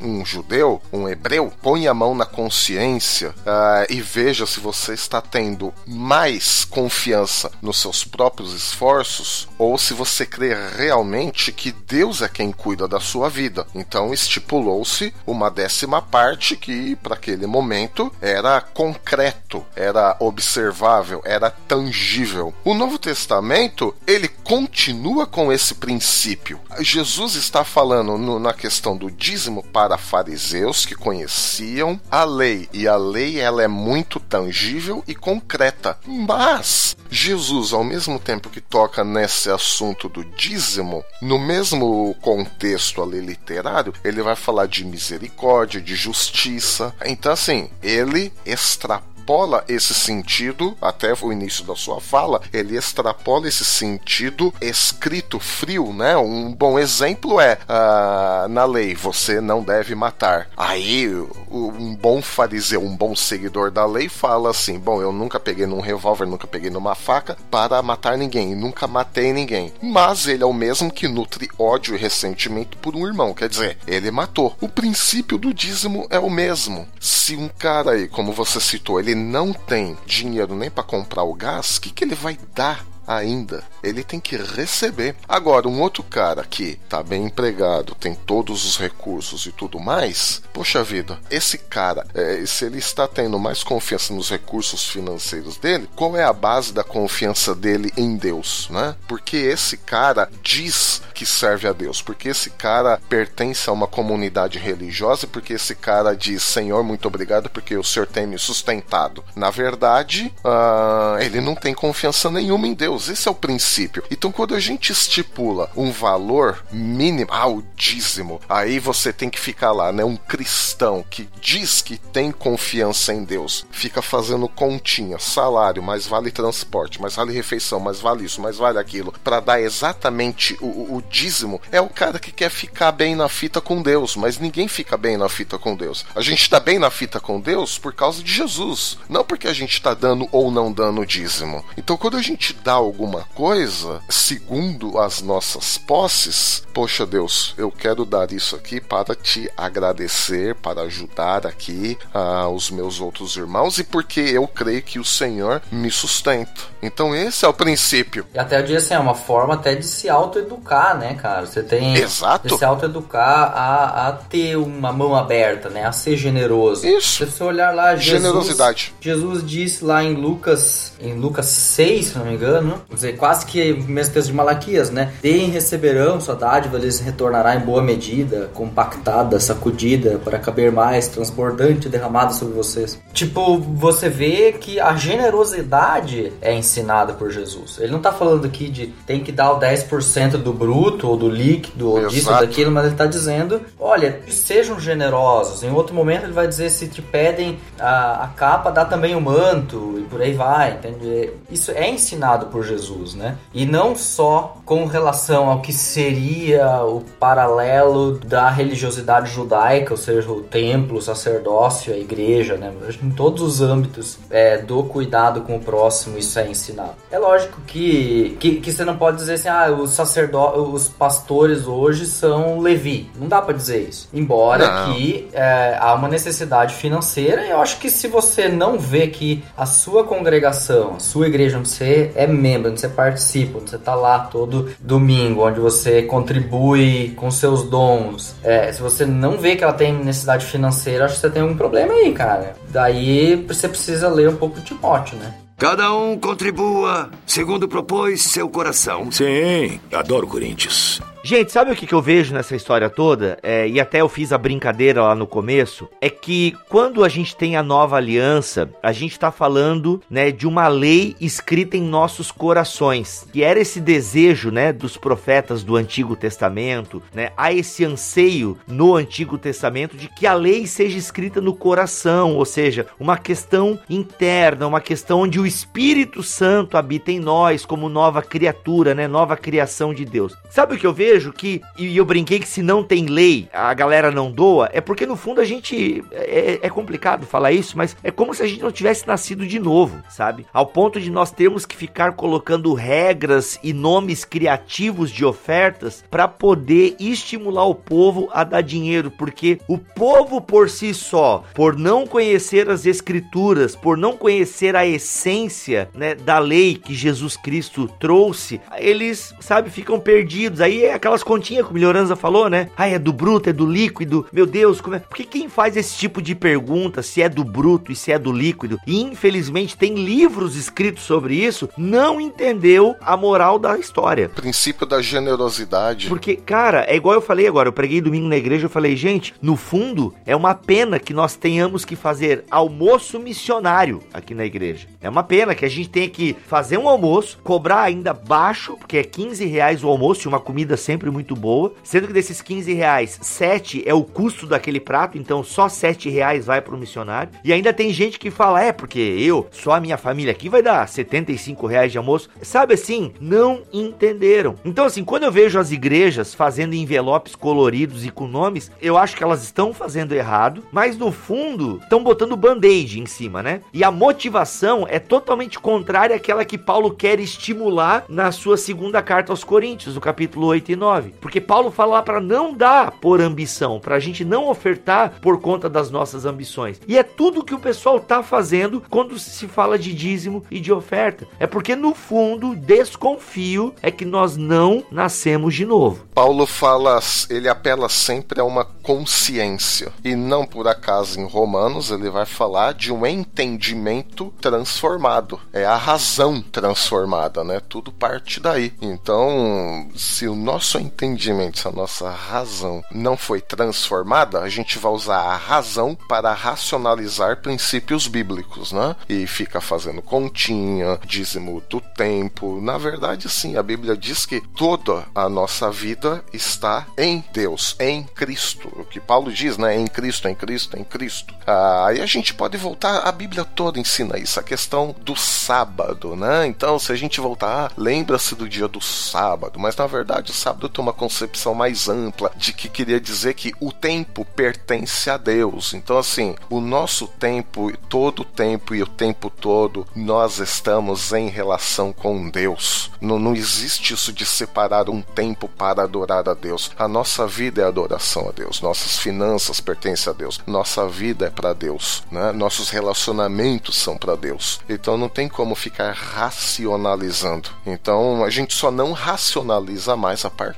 um judeu, um hebreu, põe a mão na consciência uh, e veja se você está tendo mais confiança nos seus próprios esforços ou se você crê realmente que Deus é quem cuida da sua vida. Então estipulou-se uma décima parte que, para aquele momento, era concreto, era observável, era tangível. O Novo Testamento ele continua com esse princípio. Jesus está falando no, na questão do dízimo para para fariseus que conheciam a lei, e a lei ela é muito tangível e concreta. Mas Jesus, ao mesmo tempo que toca nesse assunto do dízimo, no mesmo contexto ali literário, ele vai falar de misericórdia, de justiça. Então assim, ele extrapola extrapola esse sentido, até o início da sua fala, ele extrapola esse sentido escrito frio, né? Um bom exemplo é uh, na lei, você não deve matar. Aí um bom fariseu, um bom seguidor da lei fala assim: bom, eu nunca peguei num revólver, nunca peguei numa faca para matar ninguém, nunca matei ninguém. Mas ele é o mesmo que nutre ódio e ressentimento por um irmão, quer dizer, ele matou. O princípio do dízimo é o mesmo. Se um cara aí, como você citou, ele não tem dinheiro nem para comprar o gás, o que, que ele vai dar ainda. Ele tem que receber. Agora, um outro cara que tá bem empregado, tem todos os recursos e tudo mais, poxa vida, esse cara, é, se ele está tendo mais confiança nos recursos financeiros dele, qual é a base da confiança dele em Deus, né? Porque esse cara diz que serve a Deus, porque esse cara pertence a uma comunidade religiosa, porque esse cara diz Senhor, muito obrigado, porque o Senhor tem me sustentado. Na verdade, uh, ele não tem confiança nenhuma em Deus. Deus. Esse é o princípio. Então, quando a gente estipula um valor mínimo, ah, o dízimo, aí você tem que ficar lá, né? Um cristão que diz que tem confiança em Deus, fica fazendo continha, salário, mais vale transporte, mais vale refeição, mais vale isso, mais vale aquilo, para dar exatamente o, o, o dízimo, é o cara que quer ficar bem na fita com Deus, mas ninguém fica bem na fita com Deus. A gente está bem na fita com Deus por causa de Jesus, não porque a gente está dando ou não dando dízimo. Então, quando a gente dá alguma coisa, segundo as nossas posses, poxa Deus, eu quero dar isso aqui para te agradecer, para ajudar aqui uh, os meus outros irmãos e porque eu creio que o Senhor me sustenta. Então esse é o princípio. E até o dia assim, é uma forma até de se autoeducar, né, cara? Você tem Exato. de se autoeducar a, a ter uma mão aberta, né? A ser generoso. Isso. Se você olhar lá, Jesus, Generosidade. Jesus disse lá em Lucas, em Lucas 6, se não me engano, Vamos dizer, quase que o mesmo texto de Malaquias, né? Deem receberão sua dádiva, lhes retornará em boa medida, compactada, sacudida, para caber mais, transbordante, derramada sobre vocês. Tipo, você vê que a generosidade é ensinada por Jesus. Ele não tá falando aqui de tem que dar o 10% do bruto, ou do líquido, ou Exato. disso, ou daquilo, mas ele tá dizendo, olha, sejam generosos. Em outro momento ele vai dizer, se te pedem a, a capa, dá também o manto, e por aí vai, entende? Isso é ensinado por Jesus, né? E não só com relação ao que seria o paralelo da religiosidade judaica, ou seja, o templo, o sacerdócio, a igreja, né? Em todos os âmbitos é, do cuidado com o próximo, isso é ensinado. É lógico que, que, que você não pode dizer assim, ah, os sacerdotes, os pastores hoje são Levi. Não dá para dizer isso. Embora não. que é, há uma necessidade financeira, eu acho que se você não vê que a sua congregação, a sua igreja onde você é membro, onde você participa, onde você está lá todo domingo, onde você contribui com seus dons, é, se você não vê que ela tem necessidade financeira, acho que você tem um problema aí, cara. Daí você precisa ler um pouco de Timóteo, né? Cada um contribua segundo propôs seu coração. Sim, adoro Corinthians. Gente, sabe o que, que eu vejo nessa história toda? É, e até eu fiz a brincadeira lá no começo. É que quando a gente tem a nova aliança, a gente está falando né, de uma lei escrita em nossos corações. Que era esse desejo né, dos profetas do Antigo Testamento. Né, há esse anseio no Antigo Testamento de que a lei seja escrita no coração. Ou seja, uma questão interna, uma questão onde o Espírito Santo habita em nós como nova criatura, né, nova criação de Deus. Sabe o que eu vejo? Vejo que, e eu brinquei que se não tem lei, a galera não doa, é porque no fundo a gente. É, é complicado falar isso, mas é como se a gente não tivesse nascido de novo, sabe? Ao ponto de nós termos que ficar colocando regras e nomes criativos de ofertas para poder estimular o povo a dar dinheiro, porque o povo por si só, por não conhecer as escrituras, por não conhecer a essência, né, da lei que Jesus Cristo trouxe, eles, sabe, ficam perdidos. Aí é aquelas continhas que o Melhoranza falou, né? Ah, é do bruto, é do líquido. Meu Deus, como é? Porque quem faz esse tipo de pergunta, se é do bruto e se é do líquido, e infelizmente tem livros escritos sobre isso, não entendeu a moral da história. O princípio da generosidade. Porque, cara, é igual eu falei agora, eu preguei domingo na igreja, eu falei, gente, no fundo, é uma pena que nós tenhamos que fazer almoço missionário aqui na igreja. É uma pena que a gente tenha que fazer um almoço, cobrar ainda baixo, porque é 15 reais o almoço e uma comida sempre muito boa, sendo que desses 15 reais, 7 é o custo daquele prato, então só 7 reais vai pro missionário. E ainda tem gente que fala, é, porque eu, só a minha família aqui vai dar 75 reais de almoço. Sabe assim, não entenderam. Então assim, quando eu vejo as igrejas fazendo envelopes coloridos e com nomes, eu acho que elas estão fazendo errado, mas no fundo estão botando band-aid em cima, né? E a motivação é totalmente contrária àquela que Paulo quer estimular na sua segunda carta aos Coríntios, no capítulo 8 e 9. Porque Paulo fala lá para não dar por ambição, para a gente não ofertar por conta das nossas ambições. E é tudo que o pessoal tá fazendo quando se fala de dízimo e de oferta. É porque no fundo, desconfio é que nós não nascemos de novo. Paulo fala, ele apela sempre a uma consciência. E não por acaso em Romanos ele vai falar de um entendimento transformado. É a razão transformada, né? Tudo parte daí. Então, se o nosso entendimento, se a nossa razão não foi transformada, a gente vai usar a razão para racionalizar princípios bíblicos, né? E fica fazendo continha, dízimo do tempo. Na verdade, sim, a Bíblia diz que toda a nossa vida está em Deus, em Cristo. O que Paulo diz, né? Em Cristo, em Cristo, em Cristo. Ah, aí a gente pode voltar, a Bíblia toda ensina isso, a questão do sábado, né? Então, se a gente voltar, ah, lembra-se do dia do sábado, mas na verdade o sábado tem uma concepção mais ampla de que queria dizer que o tempo pertence a Deus. Então, assim, o nosso tempo, todo o tempo e o tempo todo, nós estamos em relação com Deus. Não, não existe isso de separar um tempo para adorar a Deus. A nossa vida é adoração a Deus, nossas finanças pertencem a Deus, nossa vida é para Deus, né? nossos relacionamentos são para Deus. Então não tem como ficar racionalizando. Então a gente só não racionaliza mais a partir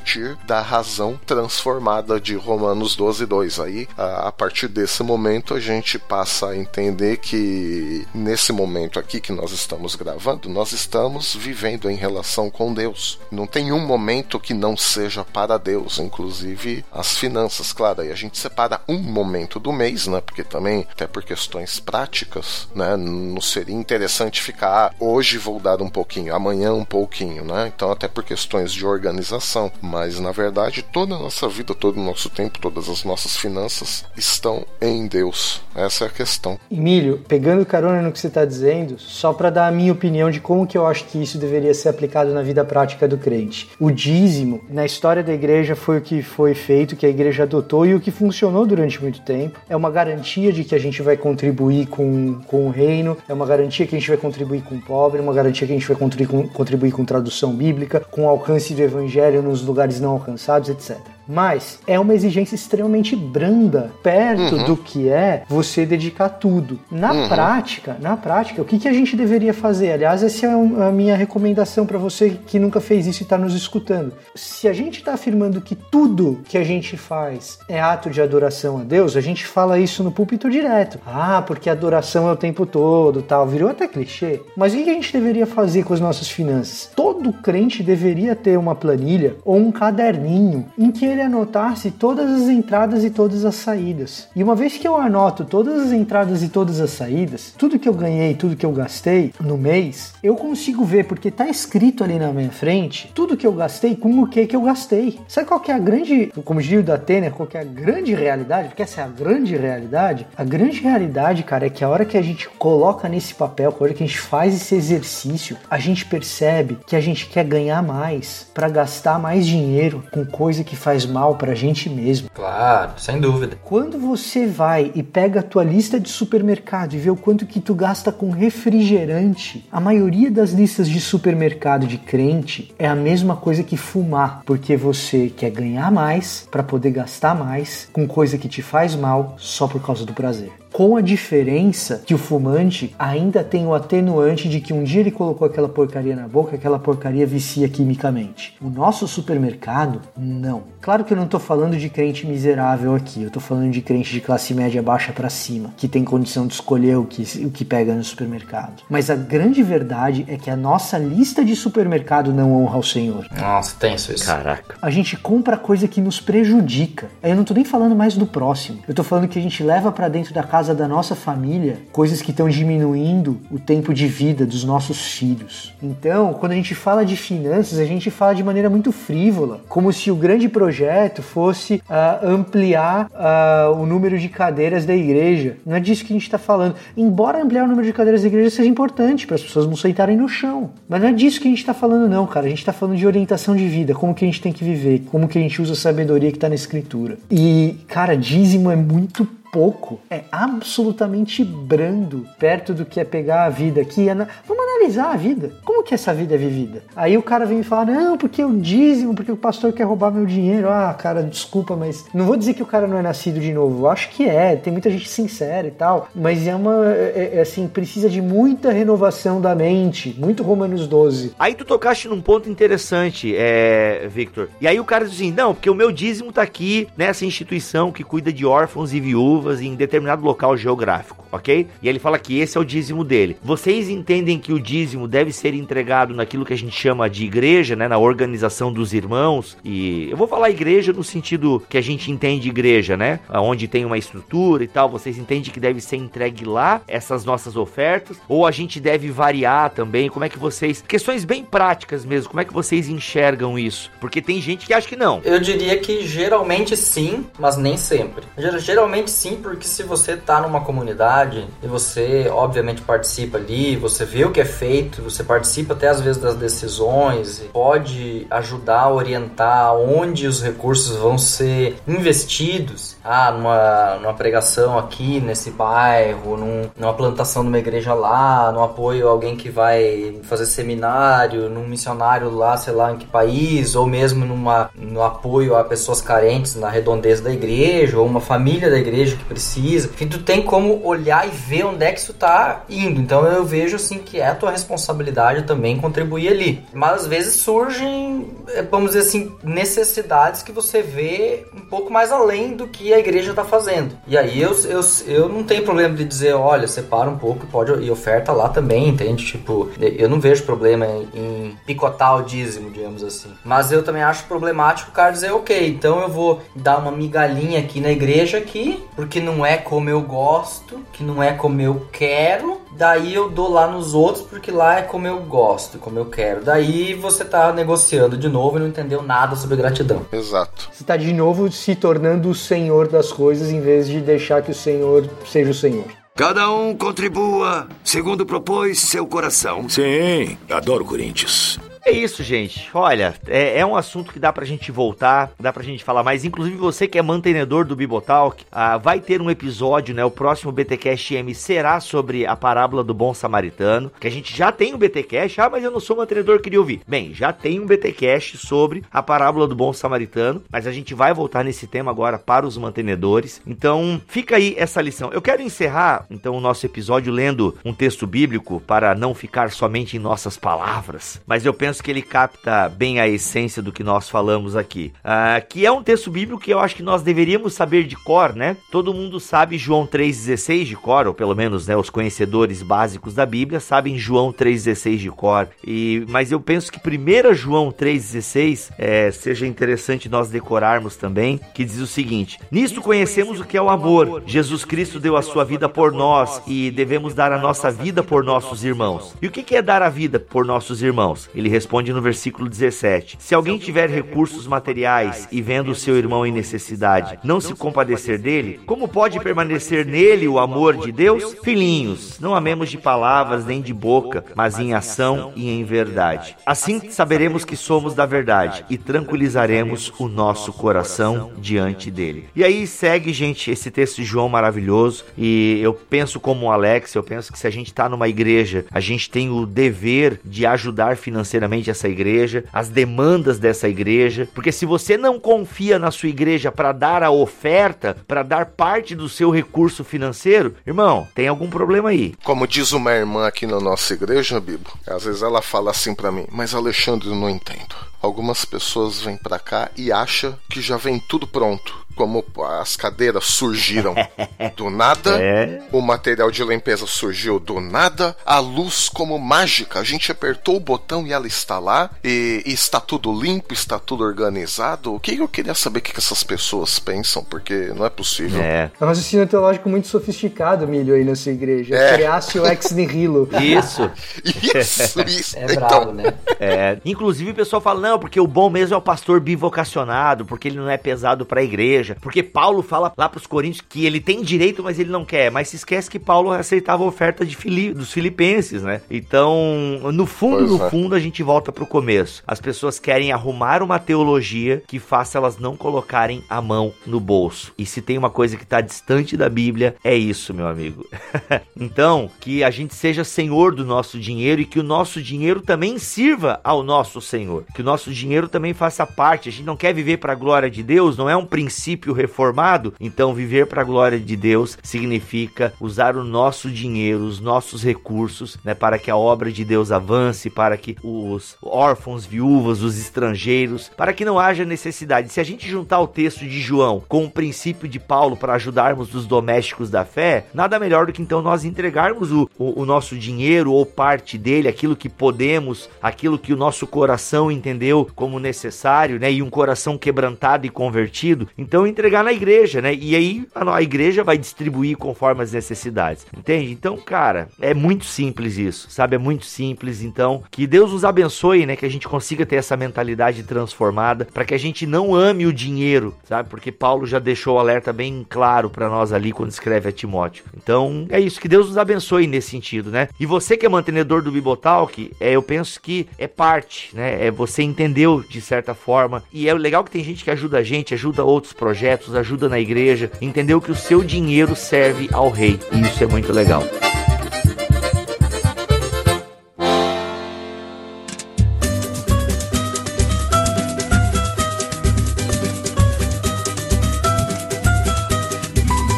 da razão transformada de Romanos 12, 2. Aí, a, a partir desse momento, a gente passa a entender que nesse momento aqui que nós estamos gravando, nós estamos vivendo em relação com Deus. Não tem um momento que não seja para Deus, inclusive as finanças, claro. Aí a gente separa um momento do mês, né? Porque também, até por questões práticas, né? Não seria interessante ficar ah, hoje vou dar um pouquinho, amanhã um pouquinho, né? Então, até por questões de organização. Mas na verdade, toda a nossa vida, todo o nosso tempo, todas as nossas finanças estão em Deus. Essa é a questão. Emílio, pegando carona no que você está dizendo, só para dar a minha opinião de como que eu acho que isso deveria ser aplicado na vida prática do crente. O dízimo, na história da igreja, foi o que foi feito, que a igreja adotou e o que funcionou durante muito tempo. É uma garantia de que a gente vai contribuir com, com o reino, é uma garantia que a gente vai contribuir com o pobre, é uma garantia que a gente vai contribuir com, contribuir com tradução bíblica, com o alcance do evangelho nos lugares não alcançados, etc mas é uma exigência extremamente branda perto uhum. do que é você dedicar tudo. Na uhum. prática, na prática, o que, que a gente deveria fazer? Aliás, essa é a minha recomendação para você que nunca fez isso e está nos escutando. Se a gente está afirmando que tudo que a gente faz é ato de adoração a Deus, a gente fala isso no púlpito direto. Ah, porque adoração é o tempo todo, tal. Virou até clichê. Mas o que a gente deveria fazer com as nossas finanças? Todo crente deveria ter uma planilha ou um caderninho em que ele ele anotasse todas as entradas e todas as saídas. E uma vez que eu anoto todas as entradas e todas as saídas, tudo que eu ganhei, tudo que eu gastei no mês, eu consigo ver, porque tá escrito ali na minha frente, tudo que eu gastei, com o que que eu gastei. Sabe qual que é a grande, como diria o da Atena, qual que é a grande realidade? Porque essa é a grande realidade. A grande realidade, cara, é que a hora que a gente coloca nesse papel, a hora que a gente faz esse exercício, a gente percebe que a gente quer ganhar mais para gastar mais dinheiro com coisa que faz mal pra gente mesmo. Claro, sem dúvida. Quando você vai e pega a tua lista de supermercado e vê o quanto que tu gasta com refrigerante, a maioria das listas de supermercado de crente é a mesma coisa que fumar, porque você quer ganhar mais para poder gastar mais com coisa que te faz mal só por causa do prazer com a diferença que o fumante ainda tem o atenuante de que um dia ele colocou aquela porcaria na boca, aquela porcaria vicia quimicamente. O nosso supermercado, não. Claro que eu não estou falando de crente miserável aqui, eu estou falando de crente de classe média baixa para cima, que tem condição de escolher o que, o que pega no supermercado. Mas a grande verdade é que a nossa lista de supermercado não honra o Senhor. Nossa, tenso isso. Caraca. A gente compra coisa que nos prejudica. Eu não estou nem falando mais do próximo. Eu estou falando que a gente leva para dentro da casa casa da nossa família coisas que estão diminuindo o tempo de vida dos nossos filhos. Então, quando a gente fala de finanças, a gente fala de maneira muito frívola, como se o grande projeto fosse uh, ampliar uh, o número de cadeiras da igreja. Não é disso que a gente está falando. Embora ampliar o número de cadeiras da igreja seja importante para as pessoas não sentarem no chão, mas não é disso que a gente está falando, não, cara. A gente está falando de orientação de vida, como que a gente tem que viver, como que a gente usa a sabedoria que está na escritura. E, cara, dízimo é muito pouco, é absolutamente brando perto do que é pegar a vida aqui. É Vamos analisar a vida. Como que essa vida é vivida? Aí o cara vem e fala: não, porque o dízimo, porque o pastor quer roubar meu dinheiro. Ah, cara, desculpa, mas não vou dizer que o cara não é nascido de novo. Eu acho que é, tem muita gente sincera e tal, mas é uma, é, é, assim, precisa de muita renovação da mente, muito Romanos 12. Aí tu tocaste num ponto interessante, é, Victor. E aí o cara diz assim: não, porque o meu dízimo tá aqui nessa instituição que cuida de órfãos e viúvas em determinado local geográfico, ok? E ele fala que esse é o dízimo dele. Vocês entendem que o dízimo deve ser entregado naquilo que a gente chama de igreja, né? Na organização dos irmãos. E eu vou falar igreja no sentido que a gente entende igreja, né? Onde tem uma estrutura e tal. Vocês entendem que deve ser entregue lá essas nossas ofertas? Ou a gente deve variar também? Como é que vocês. Questões bem práticas mesmo. Como é que vocês enxergam isso? Porque tem gente que acha que não. Eu diria que geralmente sim, mas nem sempre. Geralmente sim sim, porque se você tá numa comunidade e você, obviamente, participa ali, você vê o que é feito, você participa até às vezes das decisões, pode ajudar a orientar onde os recursos vão ser investidos. Ah, numa, numa pregação aqui nesse bairro, num, numa plantação numa igreja lá, no apoio a alguém que vai fazer seminário, num missionário lá, sei lá em que país, ou mesmo numa, no apoio a pessoas carentes na redondeza da igreja, ou uma família da igreja precisa. Enfim, tu tem como olhar e ver onde é que isso tá indo. Então eu vejo assim que é a tua responsabilidade também contribuir ali. Mas às vezes surgem, é, vamos dizer assim, necessidades que você vê um pouco mais além do que a igreja tá fazendo. E aí eu, eu, eu não tenho problema de dizer, olha, separa um pouco pode e oferta lá também, entende? Tipo, eu não vejo problema em, em picotar o dízimo, digamos assim. Mas eu também acho problemático o cara dizer, ok, então eu vou dar uma migalhinha aqui na igreja aqui, porque não é como eu gosto, que não é como eu quero, daí eu dou lá nos outros porque lá é como eu gosto, como eu quero. Daí você tá negociando de novo e não entendeu nada sobre gratidão. Exato. Você tá de novo se tornando o senhor das coisas em vez de deixar que o senhor seja o senhor. Cada um contribua segundo propôs seu coração. Sim, adoro Corinthians. É isso, gente. Olha, é, é, um assunto que dá pra gente voltar, dá pra gente falar mais. Inclusive, você que é mantenedor do Bibotalk, ah, vai ter um episódio, né? O próximo BTcast M será sobre a parábola do bom samaritano. Que a gente já tem um BTcast. Ah, mas eu não sou mantenedor, queria ouvir. Bem, já tem um BTcast sobre a parábola do bom samaritano. Mas a gente vai voltar nesse tema agora para os mantenedores. Então, fica aí essa lição. Eu quero encerrar, então, o nosso episódio lendo um texto bíblico para não ficar somente em nossas palavras. Mas eu penso penso que ele capta bem a essência do que nós falamos aqui. Uh, que é um texto bíblico que eu acho que nós deveríamos saber de cor, né? Todo mundo sabe João 3,16 de cor, ou pelo menos né, os conhecedores básicos da Bíblia sabem João 3,16 de cor. E, mas eu penso que 1 João 3,16 é, seja interessante nós decorarmos também, que diz o seguinte: Nisto conhecemos o que é o amor. Jesus Cristo deu a sua vida por nós e devemos dar a nossa vida por nossos irmãos. E o que é dar a vida por nossos irmãos? Ele responde no versículo 17: Se alguém tiver recursos materiais e vendo seu irmão em necessidade, não se compadecer dele, como pode permanecer nele o amor de Deus? Filhinhos, não amemos de palavras nem de boca, mas em ação e em verdade. Assim saberemos que somos da verdade e tranquilizaremos o nosso coração diante dele. E aí segue, gente, esse texto de João maravilhoso. E eu penso como o Alex, eu penso que se a gente está numa igreja, a gente tem o dever de ajudar financeiramente essa igreja, as demandas dessa igreja, porque se você não confia na sua igreja para dar a oferta, para dar parte do seu recurso financeiro, irmão, tem algum problema aí. Como diz uma irmã aqui na nossa igreja, Bibo, às vezes ela fala assim para mim, mas Alexandre, eu não entendo. Algumas pessoas vêm para cá e acham que já vem tudo pronto como as cadeiras surgiram do nada, é. o material de limpeza surgiu do nada, a luz como mágica, a gente apertou o botão e ela está lá, e, e está tudo limpo, está tudo organizado. O que eu queria saber o que essas pessoas pensam, porque não é possível. É, é um raciocínio teológico muito sofisticado, Milho, aí nessa igreja. É. Criácio ex nihilo. Isso. isso, isso. É então... bravo, né? É. Inclusive o pessoal fala, não, porque o bom mesmo é o pastor bivocacionado, porque ele não é pesado para a igreja. Porque Paulo fala lá pros coríntios que ele tem direito, mas ele não quer. Mas se esquece que Paulo aceitava a oferta de Fili dos filipenses, né? Então, no fundo, pois no é. fundo, a gente volta pro começo. As pessoas querem arrumar uma teologia que faça elas não colocarem a mão no bolso. E se tem uma coisa que tá distante da Bíblia, é isso, meu amigo. então, que a gente seja senhor do nosso dinheiro e que o nosso dinheiro também sirva ao nosso Senhor. Que o nosso dinheiro também faça parte. A gente não quer viver para a glória de Deus, não é um princípio princípio reformado, então viver para a glória de Deus significa usar o nosso dinheiro, os nossos recursos, né, para que a obra de Deus avance, para que os órfãos, viúvas, os estrangeiros, para que não haja necessidade. Se a gente juntar o texto de João com o princípio de Paulo para ajudarmos os domésticos da fé, nada melhor do que então nós entregarmos o, o, o nosso dinheiro ou parte dele, aquilo que podemos, aquilo que o nosso coração entendeu como necessário, né, e um coração quebrantado e convertido. Então entregar na igreja, né? E aí a, a igreja vai distribuir conforme as necessidades, entende? Então, cara, é muito simples isso, sabe? É muito simples. Então, que Deus nos abençoe, né? Que a gente consiga ter essa mentalidade transformada, para que a gente não ame o dinheiro, sabe? Porque Paulo já deixou o alerta bem claro para nós ali quando escreve a Timóteo. Então, é isso. Que Deus nos abençoe nesse sentido, né? E você que é mantenedor do Bibotalk, é, eu penso que é parte, né? É, você entendeu de certa forma. E é legal que tem gente que ajuda a gente, ajuda outros projetos ajuda na igreja, entendeu que o seu dinheiro serve ao rei. E isso é muito legal.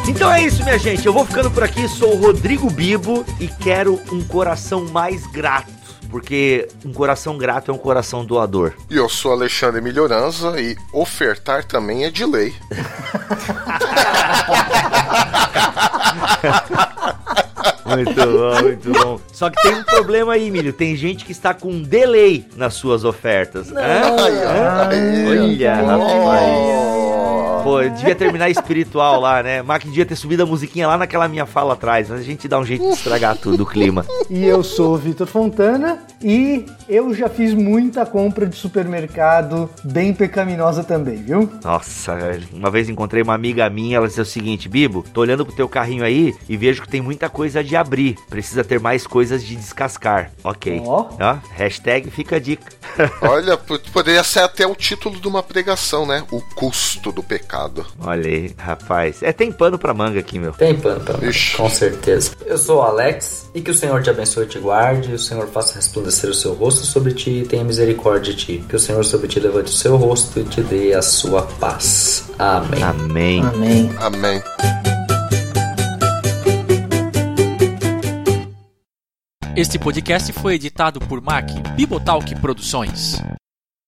Então é isso, minha gente. Eu vou ficando por aqui. Sou o Rodrigo Bibo e quero um coração mais grato porque um coração grato é um coração doador. E eu sou Alexandre Melhoranza e ofertar também é de lei. Muito bom, muito bom. Só que tem um problema aí, Milho. Tem gente que está com um delay nas suas ofertas. Não, ai, ai, Olha, rapaz. Pô, devia terminar espiritual lá, né? Mac devia ter subido a musiquinha lá naquela minha fala atrás, mas a gente dá um jeito de estragar tudo o clima. E eu sou o Vitor Fontana e eu já fiz muita compra de supermercado bem pecaminosa também, viu? Nossa, uma vez encontrei uma amiga minha, ela disse o seguinte, Bibo, tô olhando pro teu carrinho aí e vejo que tem muita coisa de abrir, precisa ter mais coisas de descascar. Ok. Ó. Oh. Ó, hashtag fica a dica. Olha, poderia ser até o título de uma pregação, né? O custo do pecado mercado. Olha aí, rapaz. É, tem pano pra manga aqui, meu. Tem pano pra manga, Ixi. com certeza. Eu sou o Alex, e que o Senhor te abençoe e te guarde, e o Senhor faça resplandecer o seu rosto sobre ti e tenha misericórdia de ti. Que o Senhor sobre ti levante o seu rosto e te dê a sua paz. Amém. Amém. Amém. Amém. Este podcast foi editado por Mac Bibotalk Produções.